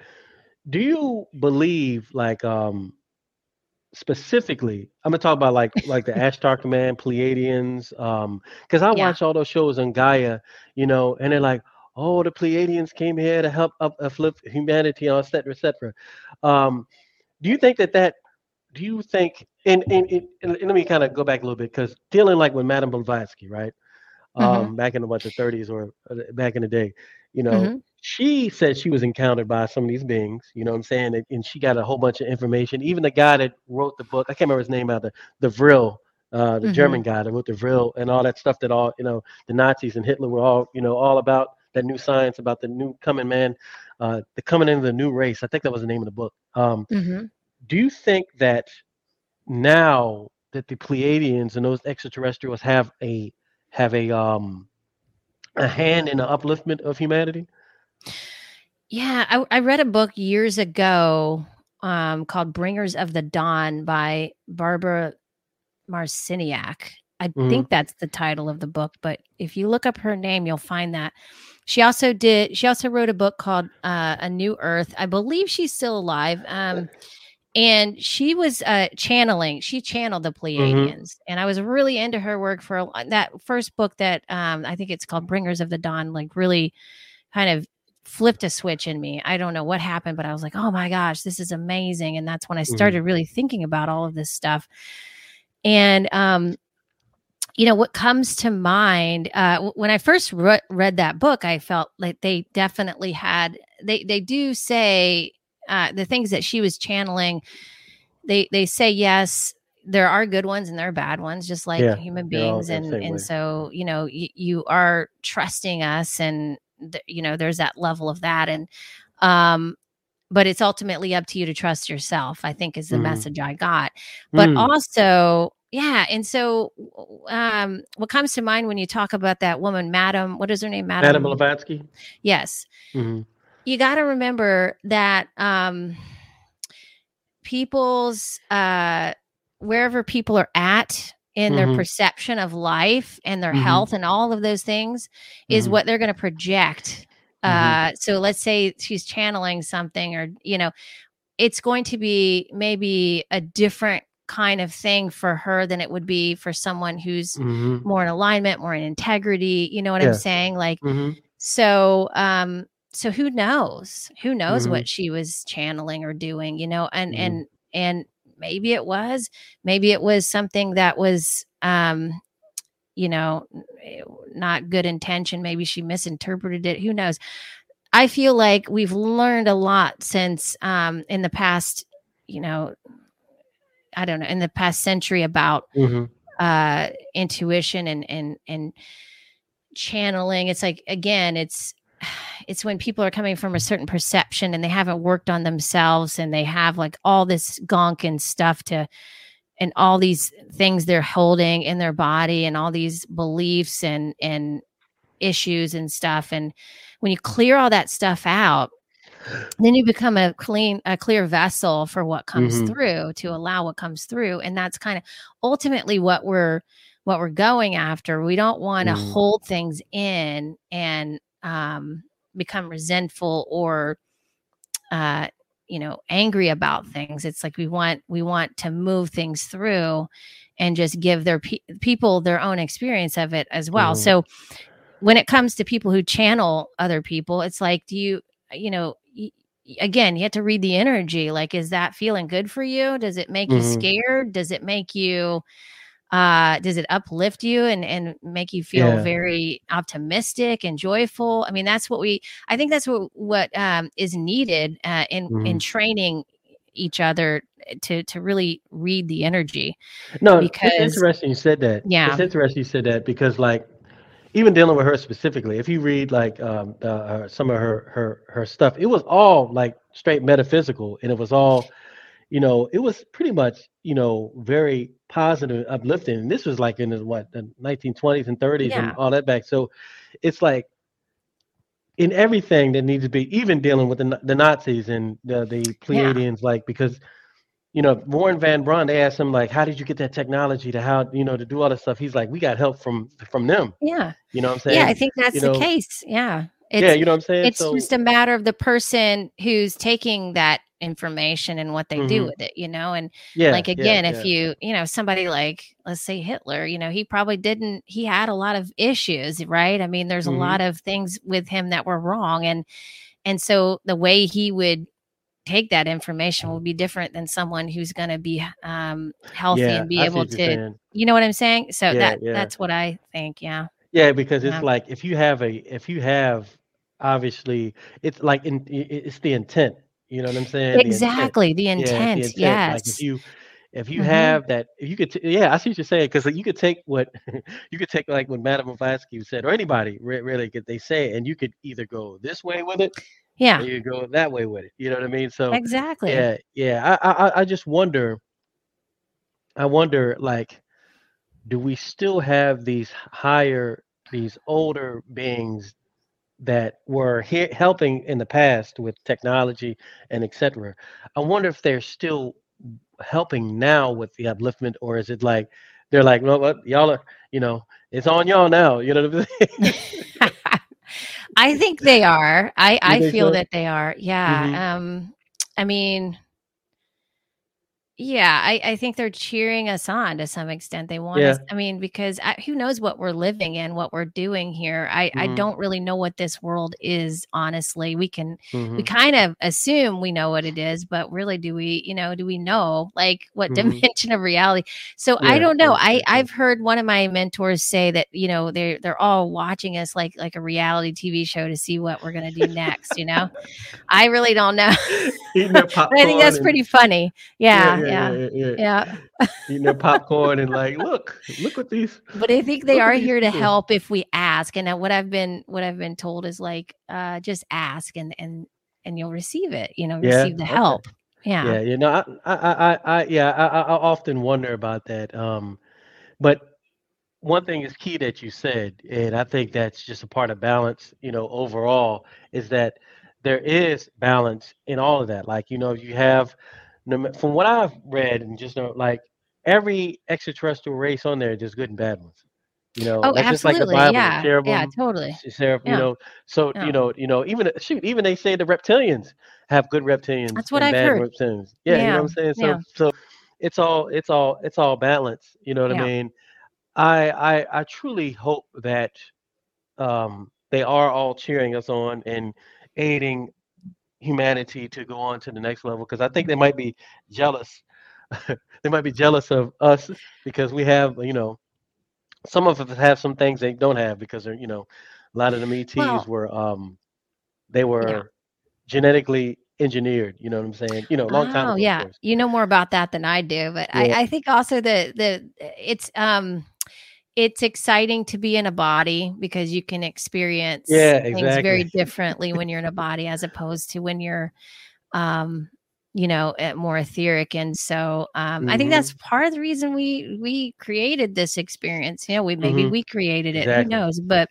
do you believe like um, specifically, I'm gonna talk about like like the Ashtar Command, Pleiadians, um, because I Yeah. watch all those shows on Gaia, you know, and they're like, oh, the Pleiadians came here to help up uplift humanity, et cetera, et cetera. Um, do you think that that? Do you think? And and, and, and let me kind of go back a little bit because dealing like with Madame Blavatsky, right? Mhm. Um, back in the what the 30s or uh, back in the day, you know, Mhm. she said she was encountered by some of these beings, you know what I'm saying? And, and she got a whole bunch of information. Even the guy that wrote the book, I can't remember his name out the the Vril, uh, the Mhm. German guy that wrote the Vril and all that stuff that all, you know, the Nazis and Hitler were all, you know, all about that new science about the new coming man, uh, the coming into the new race. I think that was the name of the book. Um, Mhm. do you think that now that the Pleiadians and those extraterrestrials have a have a um a hand in the upliftment of humanity? Yeah, I, I read a book years ago um, called "Bringers of the Dawn" by Barbara Marciniak. I Mhm. think that's the title of the book, but if you look up her name, you'll find that. She also did. She also wrote a book called uh, "A New Earth." I believe she's still alive. Um, and she was uh, channeling. She channeled the Pleiadians, and I was really into her work for a, that first book that um, I think it's called "Bringers of the Dawn." Like really, kind of flipped a switch in me. I don't know what happened, but I was like, "Oh my gosh, this is amazing!" And that's when I Mhm. started really thinking about all of this stuff. And um, you know what comes to mind uh, when I first re- read that book, I felt like they definitely had. They they do say uh, the things that she was channeling. They they say yes. There are good ones and there are bad ones, just like Yeah, human beings, the and way. and so you know y- you are trusting us, and th- you know there's that level of that, and um, but it's ultimately up to you to trust yourself. I think is the Mhm. message I got but Mm. also yeah and so um what comes to mind when you talk about that woman madam what is her name madam, Madame Blavatsky. yes Mhm. you got to remember that um people's uh wherever people are at in their Mhm. perception of life and their Mhm. health and all of those things is Mhm. what they're going to project Mhm. uh so let's say she's channeling something or you know it's going to be maybe a different kind of thing for her than it would be for someone who's Mhm. more in alignment more in integrity you know what Yeah. i'm saying like Mhm. so um so who knows who knows Mhm. what she was channeling or doing you know and Mhm. and and maybe it was maybe it was something that was um you know not good intention maybe she misinterpreted it who knows i feel like we've learned a lot since um in the past you know i don't know in the past century about Mhm. uh intuition and and and channeling it's like again it's it's when people are coming from a certain perception and they haven't worked on themselves and they have like all this gunk and stuff to and all these things they're holding in their body and all these beliefs and and issues and stuff and when you clear all that stuff out then you become a clean a clear vessel for what comes Mhm. through to allow what comes through and that's kind of ultimately what we're what we're going after we don't want to Mhm. hold things in and um become resentful or uh you know angry about things it's like we want we want to move things through and just give their pe- people their own experience of it as well Mhm. so when it comes to people who channel other people it's like do you you know again you have to read the energy like is that feeling good for you does it make you Mhm. scared does it make you uh does it uplift you and and make you feel Yeah. very optimistic and joyful i mean that's what we i think that's what what um is needed uh in in Mhm. training each other to to really read the energy No, Because- it's interesting you said that. Yeah. It's interesting you said that because like even dealing with her specifically, if you read like um uh, some of her her her stuff, it was all like straight metaphysical and it was all you know, it was pretty much, you know, very positive, uplifting. And this was like in the what the 1920s and 30s Yeah. and all that back. So it's like in everything that needs to be, even dealing with the, the Nazis and the, the Pleiadians, like because you know Wernher von Braun, they asked him like, how did you get that technology to how you know to do all this stuff? He's like, we got help from from them. yeah You know what I'm saying? yeah i think that's you the know, case yeah it's yeah, you know what I'm saying? it's so, just a matter of the person who's taking that information and what they do Mhm. with it, you know? And Yeah, like again, yeah. if you, you know, somebody like let's say Hitler, you know, he probably didn't he had a lot of issues, right? I mean, there's a Mhm. lot of things with him that were wrong and and so the way he would take that information will be different than someone who's going to be um healthy Yeah, and be I able to you know what I'm saying? So Yeah, that yeah. that's what I think, yeah. Yeah, because it's like if you have a if you have obviously it's like in it's the intent. You know what I'm saying? The intent. Exactly, the Yeah, the intent. intent. Like Yes. if you if you Mhm. have that, if you could, t- yeah, I see what you're saying because you could take what *laughs* you could take like what Madame Blavatsky said, or anybody re- really could they say, and you could either go this way with it, Yeah. you go that way with it. You know what I mean? So Exactly. yeah, yeah. I I I- I just wonder. I wonder like, do we still have these higher, these older beings that were he- helping in the past with technology and etc. I wonder if they're still helping now with the upliftment, or is it like they're like, no, what y'all are, you know, it's on y'all now. You know what I'm *laughs* saying? *laughs* *laughs* I think they are. I I feel that they are. Yeah. Mhm. Um I mean yeah, I, I think they're cheering us on to some extent. They want Yeah. us. I mean, because I, who knows what we're living in, what we're doing here. I, I Mhm. don't really know what this world is. Honestly, we can we Mhm. kind of assume we know what it is, but really, do we? You know, do we know like what *laughs* Mhm. dimension of reality? So I don't know. I yeah, yeah. I've heard one of my mentors say that you know they're they're all watching us like like a reality TV show to see what we're gonna do next. You know, I really don't know, Eating their but *laughs* I think that's pretty funny. Yeah, yeah, yeah, yeah. yeah, yeah. Eating their popcorn and like, *laughs* look, look what these. But I think they are here to help if we ask. And uh, what I've been what I've been told is like, uh, just ask and and and you'll receive it. You know, receive the okay. help. Yeah. Yeah, you know, I, I, I, I yeah, I, I often wonder about that. Um, but one thing is key that you said, and I think that's just a part of balance. You know, overall, is that there is balance in all of that. Like, you know, you have, from what I've read and just know, like every extraterrestrial race on there, there's good and bad ones. You know, Oh, that's just like the absolutely. Bible, yeah. Yeah. Totally. seraph, Yeah. you know. So Yeah. you know, you know, even shoot, even they say the reptilians have good reptilians That's what I've heard. Reptilians. Yeah, yeah. You know what I'm saying. So yeah. so it's all it's all it's all balance. You know what. I mean? I I I truly hope that um they are all cheering us on and aiding humanity to go on to the next level because I think they might be jealous. *laughs* they might be jealous of us because we have, you know, some of us have some things they don't have because they're, you know, a lot of the ETs Well- were um they were genetically engineered, you know what I'm saying? You know, a long time oh yeah, you know more about that than I do, but Yeah. I, I think also the the it's um it's exciting to be in a body because you can experience Yeah, things very *laughs* differently when you're in a body as opposed to when you're um you know eh, more etheric and so um i think Mhm. that's part of the reason we we created this experience you know we maybe Mhm. we created it Exactly. who knows but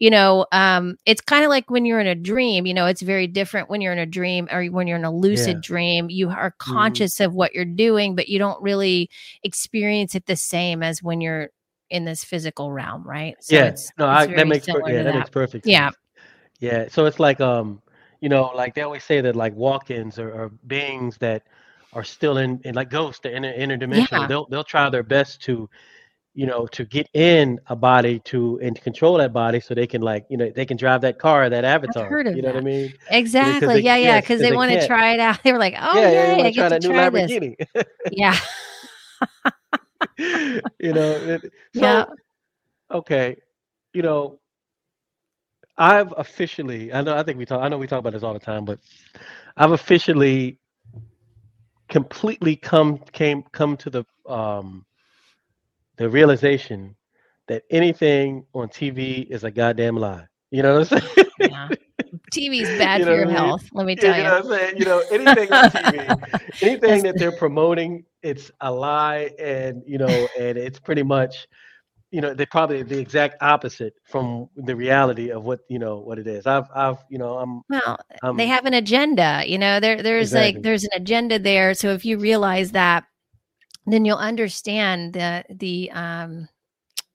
you know um it's kind of like when you're in a dream you know it's very different when you're in a dream or when you're in a lucid Yeah. dream you are Mhm. conscious of what you're doing but you don't really experience it the same as when you're in this physical realm right so yeah, it's, no, it's I, that makes per- yeah, to that, makes perfect sense. Yeah. yeah. So it's like um, you know, like they always say that like walk-ins are, are beings that are still in, in like ghosts, they're inter, interdimensional. Yeah. They'll they'll try their best to, you know, to get in a body to and to control that body so they can like you know they can drive that car, that avatar. heard of you know what I mean? exactly they- yeah yeah because 'cause they they want to try it out *laughs* they were like oh yeah, yeah, i want to try that try this *laughs* yeah *laughs* you know, it, so Yeah. okay, you know, I've officially, I know, I think we talk, I know we talk about this all the time, but I've officially completely come came come to the um the realization that anything on TV is a goddamn lie. You know what I'm saying? yeah tv's *laughs* bad You for your I mean? health let me tell you you know what I'm saying? You know, anything on TV, *laughs* anything that they're promoting, it's a lie, and you know, and it's pretty much, you know, they're probably the exact opposite from the reality of what you know what it is. I've, I've, you know, I'm, well I'm they have an agenda you know there there's Exactly. like there's an agenda there so if you realize that then you'll understand the the um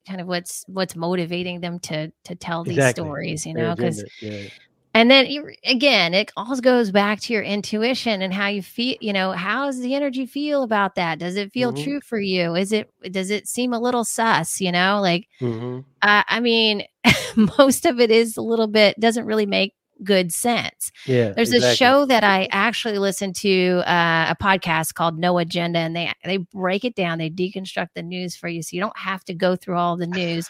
kind of what's what's motivating them to to tell these Exactly. stories you know because yeah. And then again it all goes back to your intuition and how you feel you know how does the energy feel about that does it feel mm-hmm. true for you is it does it seem a little sus you know like mm-hmm. uh, i mean *laughs* most of it is a little bit doesn't really make good sense yeah there's exactly. a show that i actually listen to uh, a podcast called no agenda and they they break it down they deconstruct the news for you so you don't have to go through all the news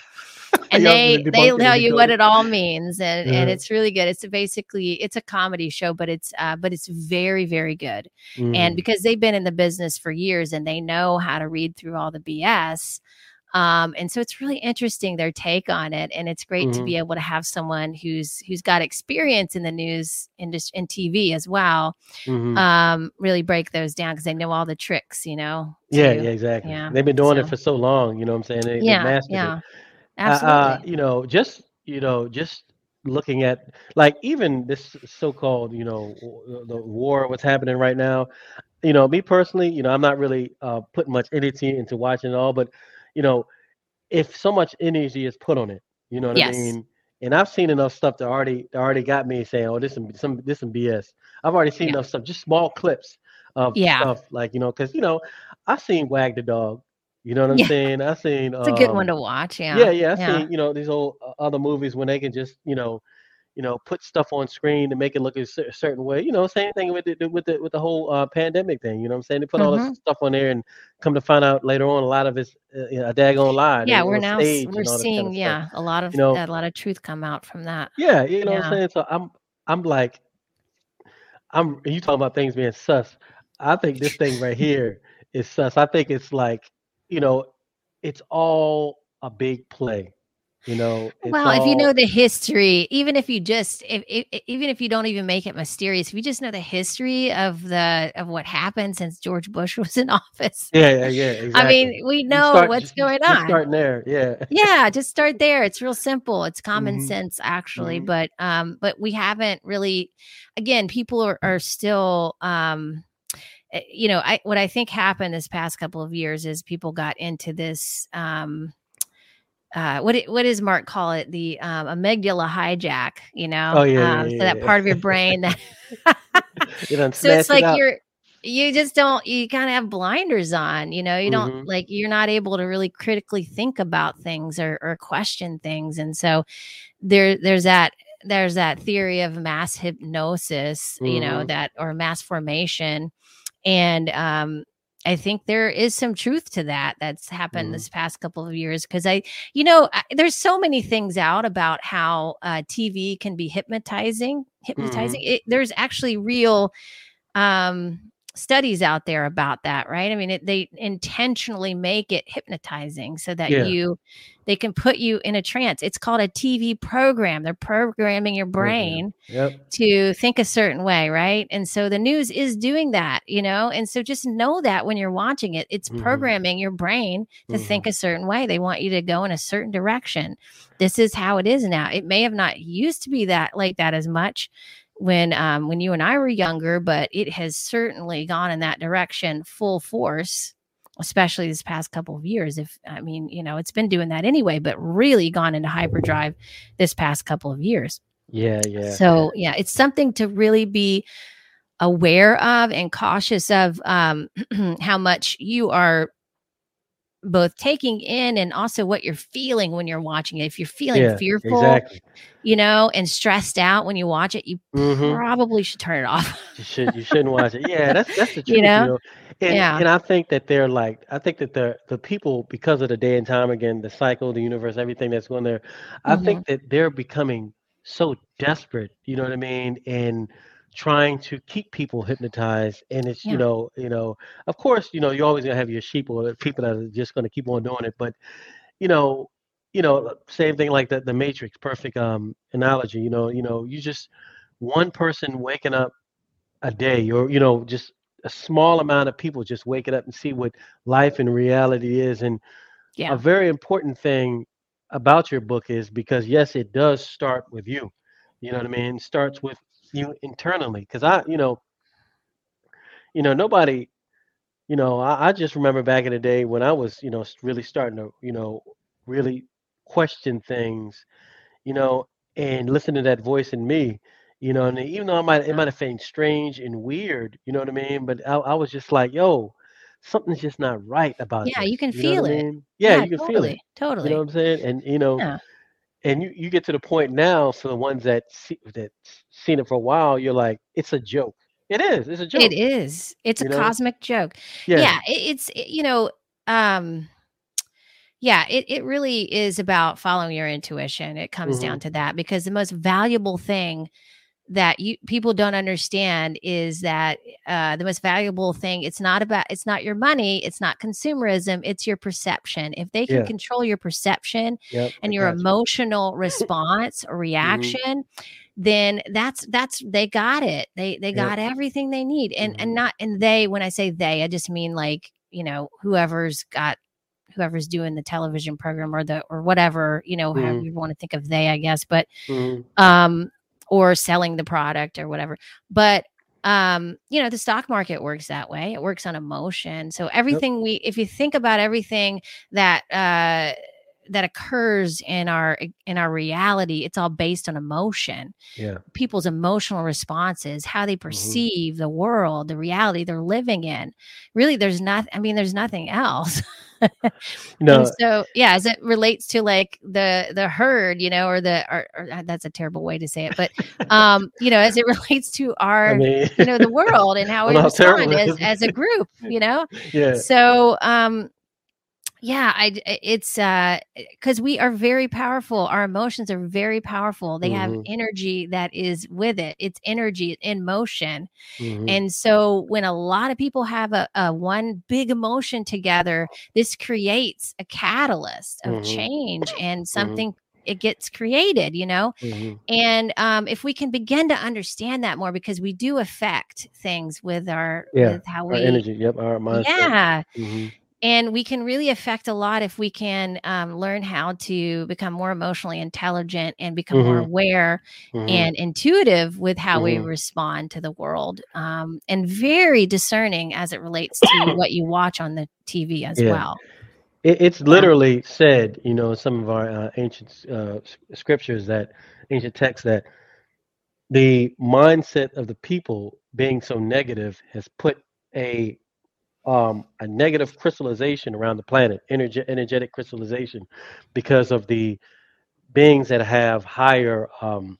*laughs* and they they tell you what it all means and, and it's really good it's basically it's a comedy show but it's uh, but it's very very good mm. and because they've been in the business for years and they know how to read through all the bs um, and so it's really interesting their take on it and it's great mm-hmm. to be able to have someone who's who's got experience in the news industry and tv as well mm-hmm. um, really break those down because they know all the tricks you know yeah yeah exactly yeah. they've been doing so, it for so long you know what i'm saying they, yeah yeah it. Absolutely. Uh, you know, just you know, just looking at like even this so-called you know the war what's happening right now you know me personally you know i'm not really uh putting much energy into watching it all but you know if so much energy is put on it you know what yes. i mean and i've seen enough stuff that already that already got me saying oh this is some this some bs i've already seen yeah. enough stuff just small clips of yeah. stuff like you know because you know i've seen wag the dog you know what I'm yeah. saying? I seen it's a good one um, to watch. Yeah, yeah, yeah. I yeah. seen you know these old uh, other movies when they can just you know, you know, put stuff on screen to make it look a certain way. You know, same thing with the with the with the whole uh, pandemic thing. You know what I'm saying? They put mm-hmm. all this stuff on there and come to find out later on a lot of it's uh, a daggone lie. Yeah, we're now we're seeing kind of yeah a lot of you know, a lot of truth come out from that. Yeah, you know yeah. what I'm saying. So I'm I'm like, I'm you talking about things being sus. I think this thing right here is sus. I think it's like you know, it's all a big play. You know, well, all... if you know the history, even if you just, if, if, even if you don't even make it mysterious, if you just know the history of the of what happened since George Bush *laughs* was in office. Yeah, yeah, yeah. Exactly. I mean, we know start, what's just, going on. Starting there, yeah. Yeah, just start there. It's real simple. It's common mm-hmm. sense, actually. Mm-hmm. But um, but we haven't really. Again, people are are still um you know, I what I think happened this past couple of years is people got into this um uh, what what does Mark call it? The um, amygdala hijack, you know? Oh yeah, um, yeah, so that yeah. part of your brain that. *laughs* *laughs* so it's like it you're you just don't you kind of have blinders on, you know. You don't mm-hmm. like you're not able to really critically think about things or, or question things, and so there there's that there's that theory of mass hypnosis, mm-hmm. you know, mm-hmm. that or mass formation and um, I think there is some truth to that that's happened mm. this past couple of years because I, you know, I, there's so many things out about how uh, TV can be hypnotizing. Hypnotizing. Mm. It, there's actually real um, studies out there about that, right? I mean, it, they intentionally make it hypnotizing so that yeah. you they can put you in a trance. It's called a TV program. They're programming your brain yep. to think a certain way, right? And so the news is doing that, you know? And so just know that when you're watching it, it's mm-hmm. programming your brain to mm-hmm. think a certain way. They want you to go in a certain direction. This is how it is now. It may have not used to be that like that as much when um, when you and I were younger, but it has certainly gone in that direction full force, especially this past couple of years. If I mean, you know, it's been doing that anyway, but really gone into hyperdrive this past couple of years. Yeah, yeah. So yeah, it's something to really be aware of and cautious of um, *clears throat* how much you are both taking in and also what you're feeling when you're watching it. If you're feeling yeah, fearful, exactly. you know, and stressed out when you watch it, you mm-hmm. probably should turn it off. you should you shouldn't watch it. Yeah, that's that's the *laughs* truth. You know, you know? And, yeah. and I think that they're like I think that the the people because of the day and time again, the cycle, the universe, everything that's going there, I mm-hmm. think that they're becoming so desperate. You know what I mean? And trying to keep people hypnotized and it's yeah. you know you know of course you know you're always going to have your sheep or people that are just going to keep on doing it but you know you know same thing like the, the matrix perfect um analogy you know you know you just one person waking up a day or you know just a small amount of people just waking up and see what life and reality is and yeah. a very important thing about your book is because yes it does start with you you know what i mean it starts with you internally because i you know you know nobody you know I, I, just remember back in the day when i was you know really starting to you know really question things you know and listen to that voice in me You know, and even though I might it might have seemed strange and weird, you know what I mean? But I, I was just like, yo, something's just not right about Yeah, this. you can You feel I it. mean? Yeah, Yeah, you can feel it. totally. You know what I'm saying? And you know, Yeah. And you, you get to the point now for the ones that see, that seen it for a while, you're like, it's a joke. It is. It's a joke. It is. It's a know? cosmic joke. Yeah. yeah it, it's it- you know um yeah it, it really is about following your intuition it comes Mm-hmm. down to that because the most valuable thing that you people don't understand is that uh, the most valuable thing it's not about it's not your money it's not consumerism it's your perception if they can Yeah. control your perception Yep. and your got you. emotional response or reaction then that's that's they got it they they Yep. got everything they need and Mhm. and not and they when i say they i just mean like you know whoever's got whoever's doing the television program or the or whatever you know however Mhm. you want to think of they i guess but Mhm. um or selling the product or whatever. But um you know the stock market works that way. It works on emotion. So everything we if you think about everything that uh that occurs in our in our reality it's all based on emotion. Yeah. people's emotional responses how they perceive the world the reality they're living in. Really there's not i mean there's nothing else. *laughs* No. and so yeah as it relates to like the the herd you know or the or, or uh, that's a terrible way to say it but um *laughs* you know as it *laughs* relates to our I mean, you know the world and how we Well, respond as, as a group you know? Yeah. so um yeah i it's uh because we are very powerful our emotions are very powerful they have Mhm. energy that is with it it's energy in motion Mhm. and so when a lot of people have a, a one big emotion together this creates a catalyst of Mhm. change and something it gets created you know Mhm. and um, if we can begin to understand that more because we do affect things with our Yeah, with how Our we energy. Yep. Our mindset. yeah Mhm. And we can really affect a lot if we can um, learn how to become more emotionally intelligent and become more Mhm. aware Mhm. and intuitive with how we Mhm. respond to the world um, and very discerning as it relates to *coughs* what you watch on the tv as Yeah. well It, it's literally said, you know, in some of our uh, ancient uh, scriptures that ancient texts that the mindset of the people being so negative has put a um, a negative crystallization around the planet, energe- energetic crystallization, because of the beings that have higher um,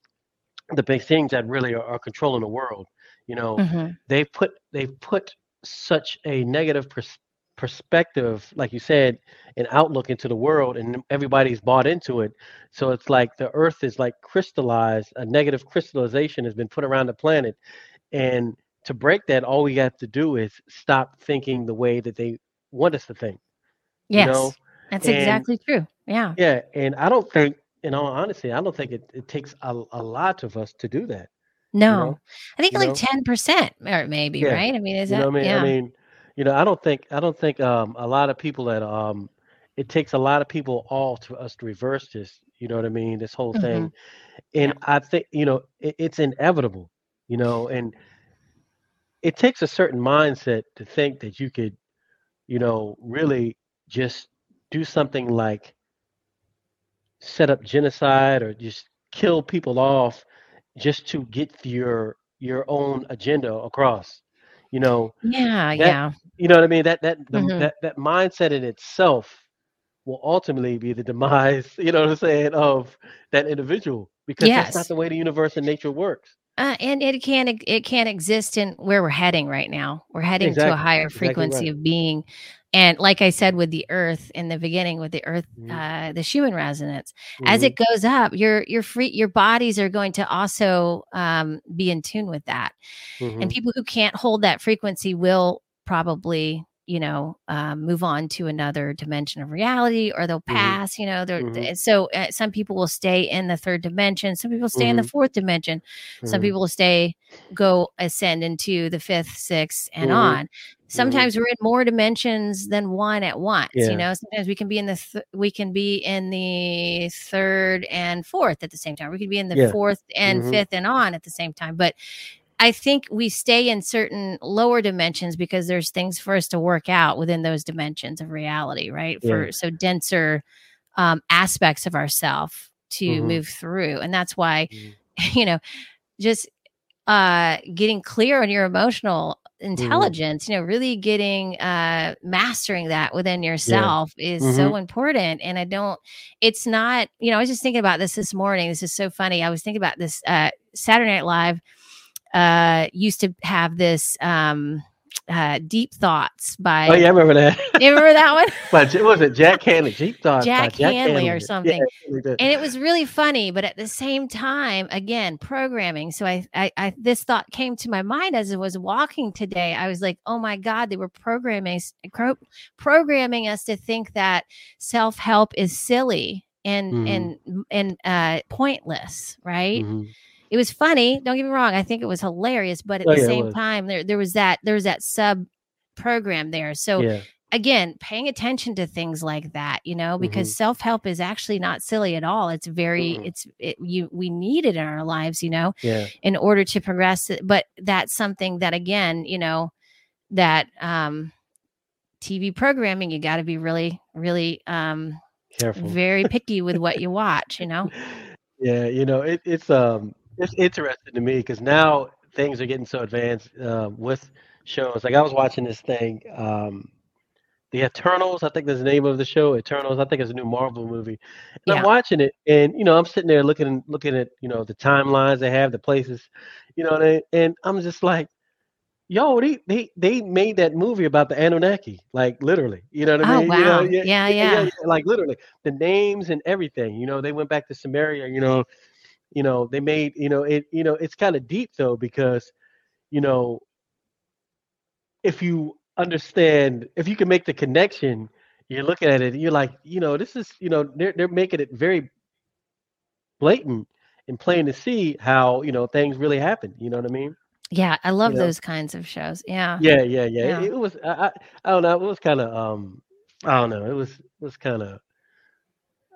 the big things that really are, are controlling the world. You know, Mhm. they put they've put such a negative pers- perspective, like you said, an outlook into the world, and everybody's bought into it. So it's like the Earth is like crystallized. A negative crystallization has been put around the planet, and to break that, all we have to do is stop thinking the way that they want us to think. yes You know, that's and- exactly true yeah yeah, and I don't think, in all honesty, I don't think it, it takes a, a lot of us to do that. no know? i think You like know? 10% or maybe Yeah. right i mean is you that I mean? yeah I mean, you know, I don't think I don't think um a lot of people that um it takes a lot of people all to us to reverse this. You know what I mean? This whole thing, and I think you know it, it's inevitable. You know, and it takes a certain mindset to think that you could, you know, really just do something like set up genocide or just kill people off just to get your your own agenda across. You know, yeah That- yeah you know what I mean? That that the, Mhm. that that mindset in itself will ultimately be the demise. *laughs* You know what I'm saying of that individual because that's not the way the universe and nature works. Uh, and it can't it can't exist in where we're heading right now. We're heading to a higher exactly frequency right. of being, and like I said with the Earth in the beginning, with the Earth, Mhm. uh, the Schumann resonance, as Mhm. it goes up, your your free your bodies are going to also um, be in tune with that. Mhm. And people who can't hold that frequency will probably you know um, move on to another dimension of reality or they'll Mhm. pass you know they're, Mhm. so uh, some people will stay in the third dimension some people stay in the Mhm. fourth dimension some Mhm. people will stay go ascend into the fifth sixth and on sometimes we're in more dimensions than one at once Yeah. you know sometimes we can be in the th- we can be in the third and fourth at the same time we could be in the Yeah. fourth and fifth and on at the same time but I think we stay in certain lower dimensions because there's things for us to work out within those dimensions of reality, right? For Yeah. so denser um, aspects of ourself to Mhm. move through, and that's why Mhm. *laughs* you know just uh getting clear on your emotional Mhm. intelligence you know really getting uh mastering that within yourself is Mhm. so important and i don't it's not you know i was just thinking about this this morning this is so funny i was thinking about this uh saturday night live uh used to have this um uh deep thoughts by Oh yeah, I remember that. *laughs* you remember that one *laughs* but was it Jack Handey? Deep Thoughts by Jack Handey or Yeah, something. Handey and it was really funny but at the same time again programming so I, I i this thought came to my mind as i was walking today i was like oh my god they were programming programming us to think that self-help is silly and Mhm. and and uh pointless right Mhm. It was funny don't get me wrong i think it was hilarious but at Oh, the yeah, same time there there was that there was that sub program there. So yeah, again paying attention to things like that you know because Mhm. self-help is actually not silly at all. It's very Mm-mm. it's it, you we need it in our lives you know yeah, in order to progress but that's something that again you know that um tv programming you got to be really really um careful. very picky with what you *laughs* watch you know? Yeah, you know, it, it's um it's interesting to me because now things are getting so advanced uh, with shows. Like I was watching this thing, um, The Eternals. I think that's the name of the show, Eternals. I think it's a new Marvel movie. And Yeah. I'm watching it, and you know, I'm sitting there looking looking at you know the timelines they have, the places, you know, and, and I'm just like, yo, they they they made that movie about the Anunnaki, like literally. You know what I Oh, mean? You know, wow. Yeah, yeah. like literally the names and everything. You know, they went back to Sumeria. You know, you know they made you know it. You know, it's kind of deep though because, you know, if you understand, if you can make the connection, you're looking at it, you're like, you know, this is, you know, they're they're making it very blatant and plain to see how you know things really happen. You know what I mean? yeah i love You know? those kinds of shows yeah Yeah, yeah, yeah. Yeah. It, it was. I, I, I don't know. It was kind of. Um, I don't know. It was. It was kind of.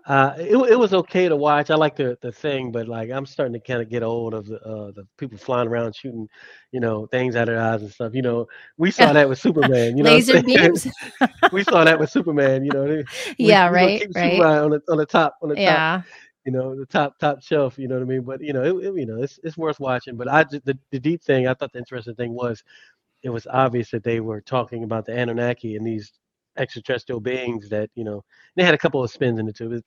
Uh, it, it was okay to watch. I like the the thing, but like I'm starting to kind of get old of the uh, the people flying around shooting, you know, things out of their eyes and stuff. You know, we saw that with Superman. You know, laser beams *laughs* we saw that with Superman. You know, *laughs* we- yeah we right right on the on the top on the top yeah you know, the top top shelf. You know what I mean? But you know, it, it- you know, it's it's worth watching. But I just the, the deep thing. I thought the interesting thing was, it was obvious that they were talking about the Anunnaki and these extraterrestrial beings that you know. They had a couple of spins in it too.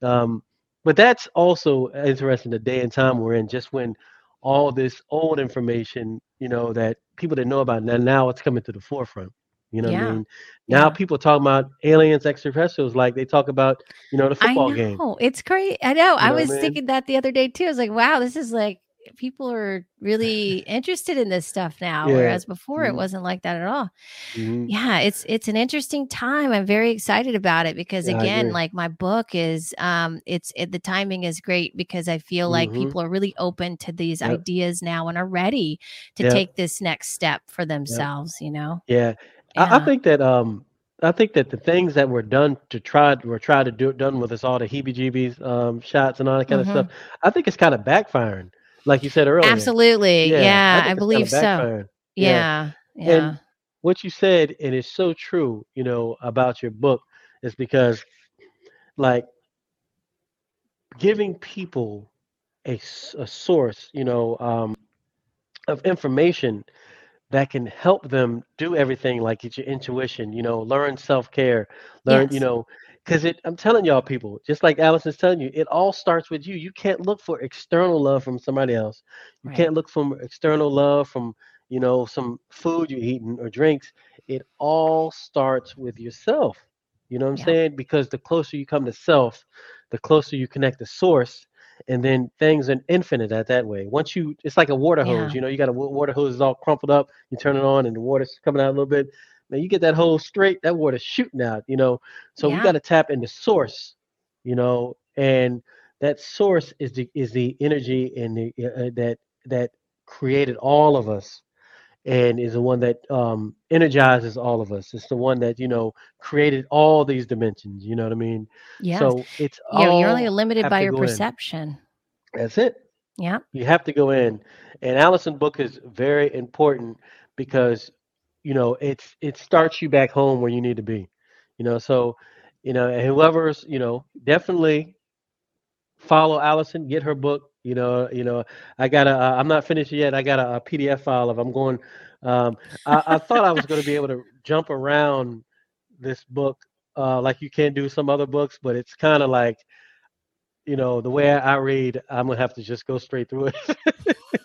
But, um, but that's also interesting. The day and time we're in, just when all this old information, you know, that people didn't know about, now now it's coming to the forefront. You know what Yeah. I mean? Now Yeah. people talk about aliens, extraterrestrials, like they talk about, you know, the I football know. game. It's great. I know. I know I was mean? thinking that the other day too. I was like, wow, this is like people are really *laughs* interested in this stuff now. Yeah. Whereas before it Mhm. wasn't like that at all. Mhm. Yeah, it's it's an interesting time. I'm very excited about it because Yeah, again, like my book is um it's it, the timing is great because I feel like Mhm. people are really open to these Yep. ideas now and are ready to Yep. take this next step for themselves, you know. Yeah, I, I think that um, I think that the things that were done to try were tried to do done with us all the heebie-jeebies um, shots and all that kind Mhm. of stuff. I think it's kind of backfiring, like you said earlier. Absolutely. Yeah, think I, kinda believe so. Yeah. Yeah. Yeah. And what you said, and it's so true, you know, about your book, is because, like, giving people a, a source, you know, um, of information that can help them do everything, like it's your intuition, you know, learn self care, learn, you know, because it. I'm telling y'all, people, just like Allison's telling you, it all starts with you. You can't look for external love from somebody else. You Right. can't look for external love from, you know, some food you're eating or drinks. It all starts with yourself. You know what I'm Yeah. saying? Because the closer you come to self, the closer you connect to source, and then things are infinite at that way. Once you, it's like a water Yeah. hose. You know, you got a water hose is all crumpled up. You turn it on, and the water's coming out a little bit. Man, you get that hose straight, that water's shooting out. You know, so we got to tap into source. You know, and that source is the is the energy and the uh, uh, that that created all of us and is the one that um, energizes all of us. It's the one that you know created all these dimensions. You know what I mean? Yes. So it's yeah, you're only limited by your go in. perception. That's it. Yeah. You have to go in. And Allison book is very important because you know it's it starts you back home where you need to be. You know, so you know, and whoever's, you know, definitely follow Allison, get her book, You know, you know, I got a. Uh, I'm not finished yet. I got a, a PDF file of. I'm going. Um, I, I thought I was going to be able to jump around this book uh, like you can do some other books, but it's kind of like, you know, the way I read, I'm gonna have to just go straight through it. *laughs*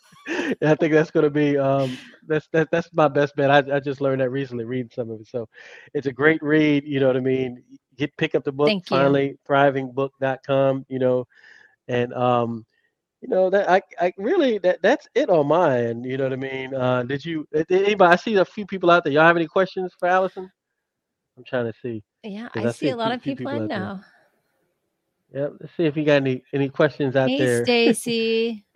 I think that's gonna be um, that's that, that's my best bet. I, I just learned that recently, reading some of it. So it's a great read. You know what I mean? Get pick up the book Thank you. finally, thrivingbook.com. You know, and um, you know that I, I really that that's it on mine. You know what I mean? Uh, did you? Did anybody? I see a few people out there. Y'all have any questions for Allison? I'm trying to see. Yeah, I I see a lot few- of people I people there. know. Yep. Let's see if you got any any questions out Hey, there. Stacy. *laughs*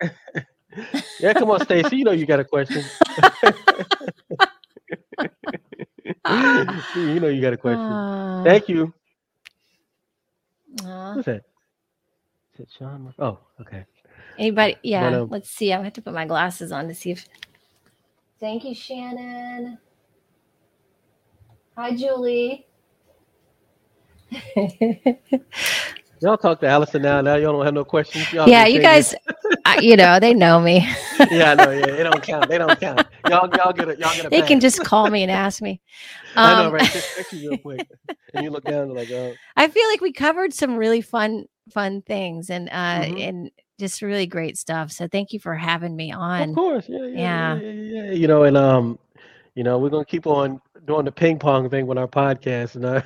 Yeah, come on, Stacy. You know you got a question. *laughs* you know you got a question. Aw. Thank you. Aw. Who's that? Is it Sean? Oh, okay. Anybody? Yeah. um, let's see. I have to put my glasses on to see if. Thank you, Shannon. Hi, Julie. *laughs* Y'all talk to Allison now. Now y'all don't have no questions. Y'all yeah, you guys, I, you know, they know me. *laughs* yeah, I know. Yeah, they don't count. They don't count. Y'all, y'all get it. Y'all get a they can just call me and ask me. *laughs* I know, Um, right? Text *laughs* you real quick, and you look down and like, oh, I feel like we covered some really fun, fun things and uh Mhm. and just really great stuff. So thank you for having me on. of course, yeah, yeah, Yeah. yeah, yeah, yeah, yeah. You know, and um, you know, we're gonna keep on doing the ping pong thing with our podcast, and *laughs* uh,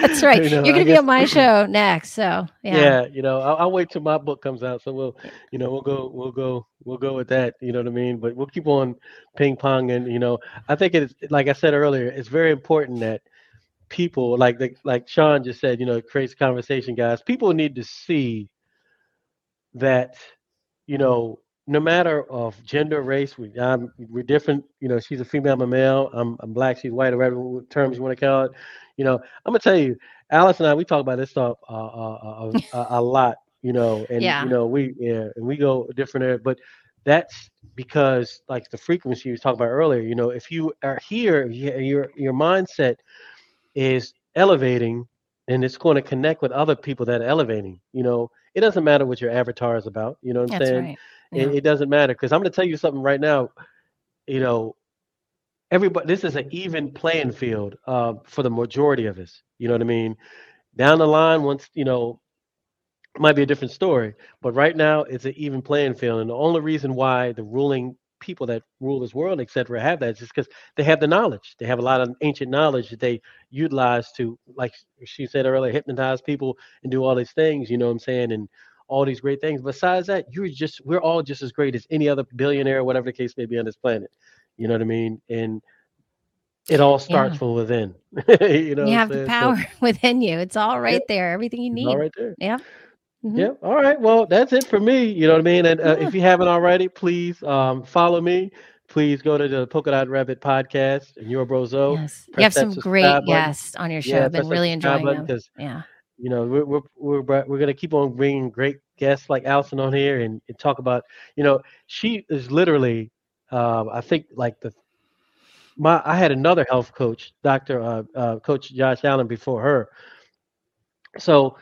That's right. *laughs* you know, You're gonna be on my *clears throat* show next. So yeah. yeah, you know, I'll, I'll wait till my book comes out. So we'll, you know, we'll go, we'll go, we'll go with that. You know what I mean? But we'll keep on ping pong, and you know, I think it's like I said earlier, it's very important that people, like the, like Sean just said, you know, it creates conversation, guys. People need to see that, you know, no matter of gender, race, we I'm, we're different. You know, she's a female, I'm a male. I'm, I'm black, she's white, or whatever terms you want to call it. You know, I'm gonna tell you, Alice and I, we talk about this stuff uh, uh, uh, *laughs* a, a lot. You know, and Yeah. you know, we yeah, and we go different area, but that's because like the frequency you was talking about earlier. You know, if you are here, your your mindset is elevating, and it's going to connect with other people that are elevating. You know, it doesn't matter what your avatar is about. You know what I'm That's saying? right. It, Yeah. it doesn't matter because I'm going to tell you something right now. You know, everybody, this is an even playing field uh, for the majority of us. You know what I mean? Down the line, once you know, it might be a different story. But right now, it's an even playing field, and the only reason why the ruling people that rule this world, etc., have that is just because they have the knowledge. They have a lot of ancient knowledge that they utilize to, like she said earlier, hypnotize people and do all these things. You know what I'm saying? And all these great things. Besides that, you're just we're all just as great as any other billionaire, whatever the case may be on this planet. You know what I mean? And it all starts Yeah. from within. *laughs* you know, you have the saying? So power *laughs* within you. It's all right there. Everything you it's need. all right there. Yep. Mhm. Yeah. All right. Well, that's it for me. You know what I mean? And uh, Yeah. if you haven't already, please um, follow me. Please go to the Polka Dot Rabbit podcast and your brozo. Yes. You have some great guests on your show. Yeah, I've been really enjoying them. Yeah. You know we're we're we're, we're gonna keep on bringing great guests like Allison on here and, and talk about you know she is literally um, I think like the my I had another health coach Doctor uh, uh, Coach Josh Allen before her so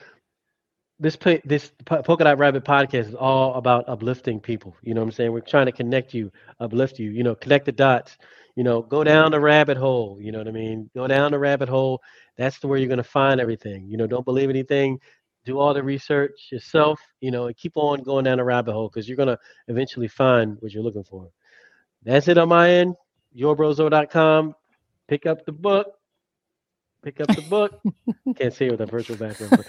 this this Po- Polka Dot Rabbit podcast is all about uplifting people. You know what I'm saying? We're trying to connect you, uplift you. You know, connect the dots. You know, go down the rabbit hole. You know what I mean? Go down the rabbit hole. That's the where you're gonna find everything. You know, don't believe anything. Do all the research yourself. You know, and keep on going down the rabbit hole because you're gonna eventually find what you're looking for. That's it on my end. Yourbrozo.com. Pick up the book. Pick up the book. *laughs* Can't see it with a virtual background.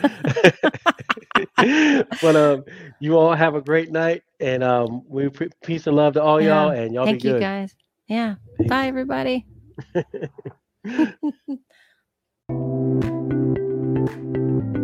But, *laughs* but um, you all have a great night, and um, we pre- peace and love to all y'all, and y'all Thank be you guys. Yeah. Bye everybody. *laughs* Thank you.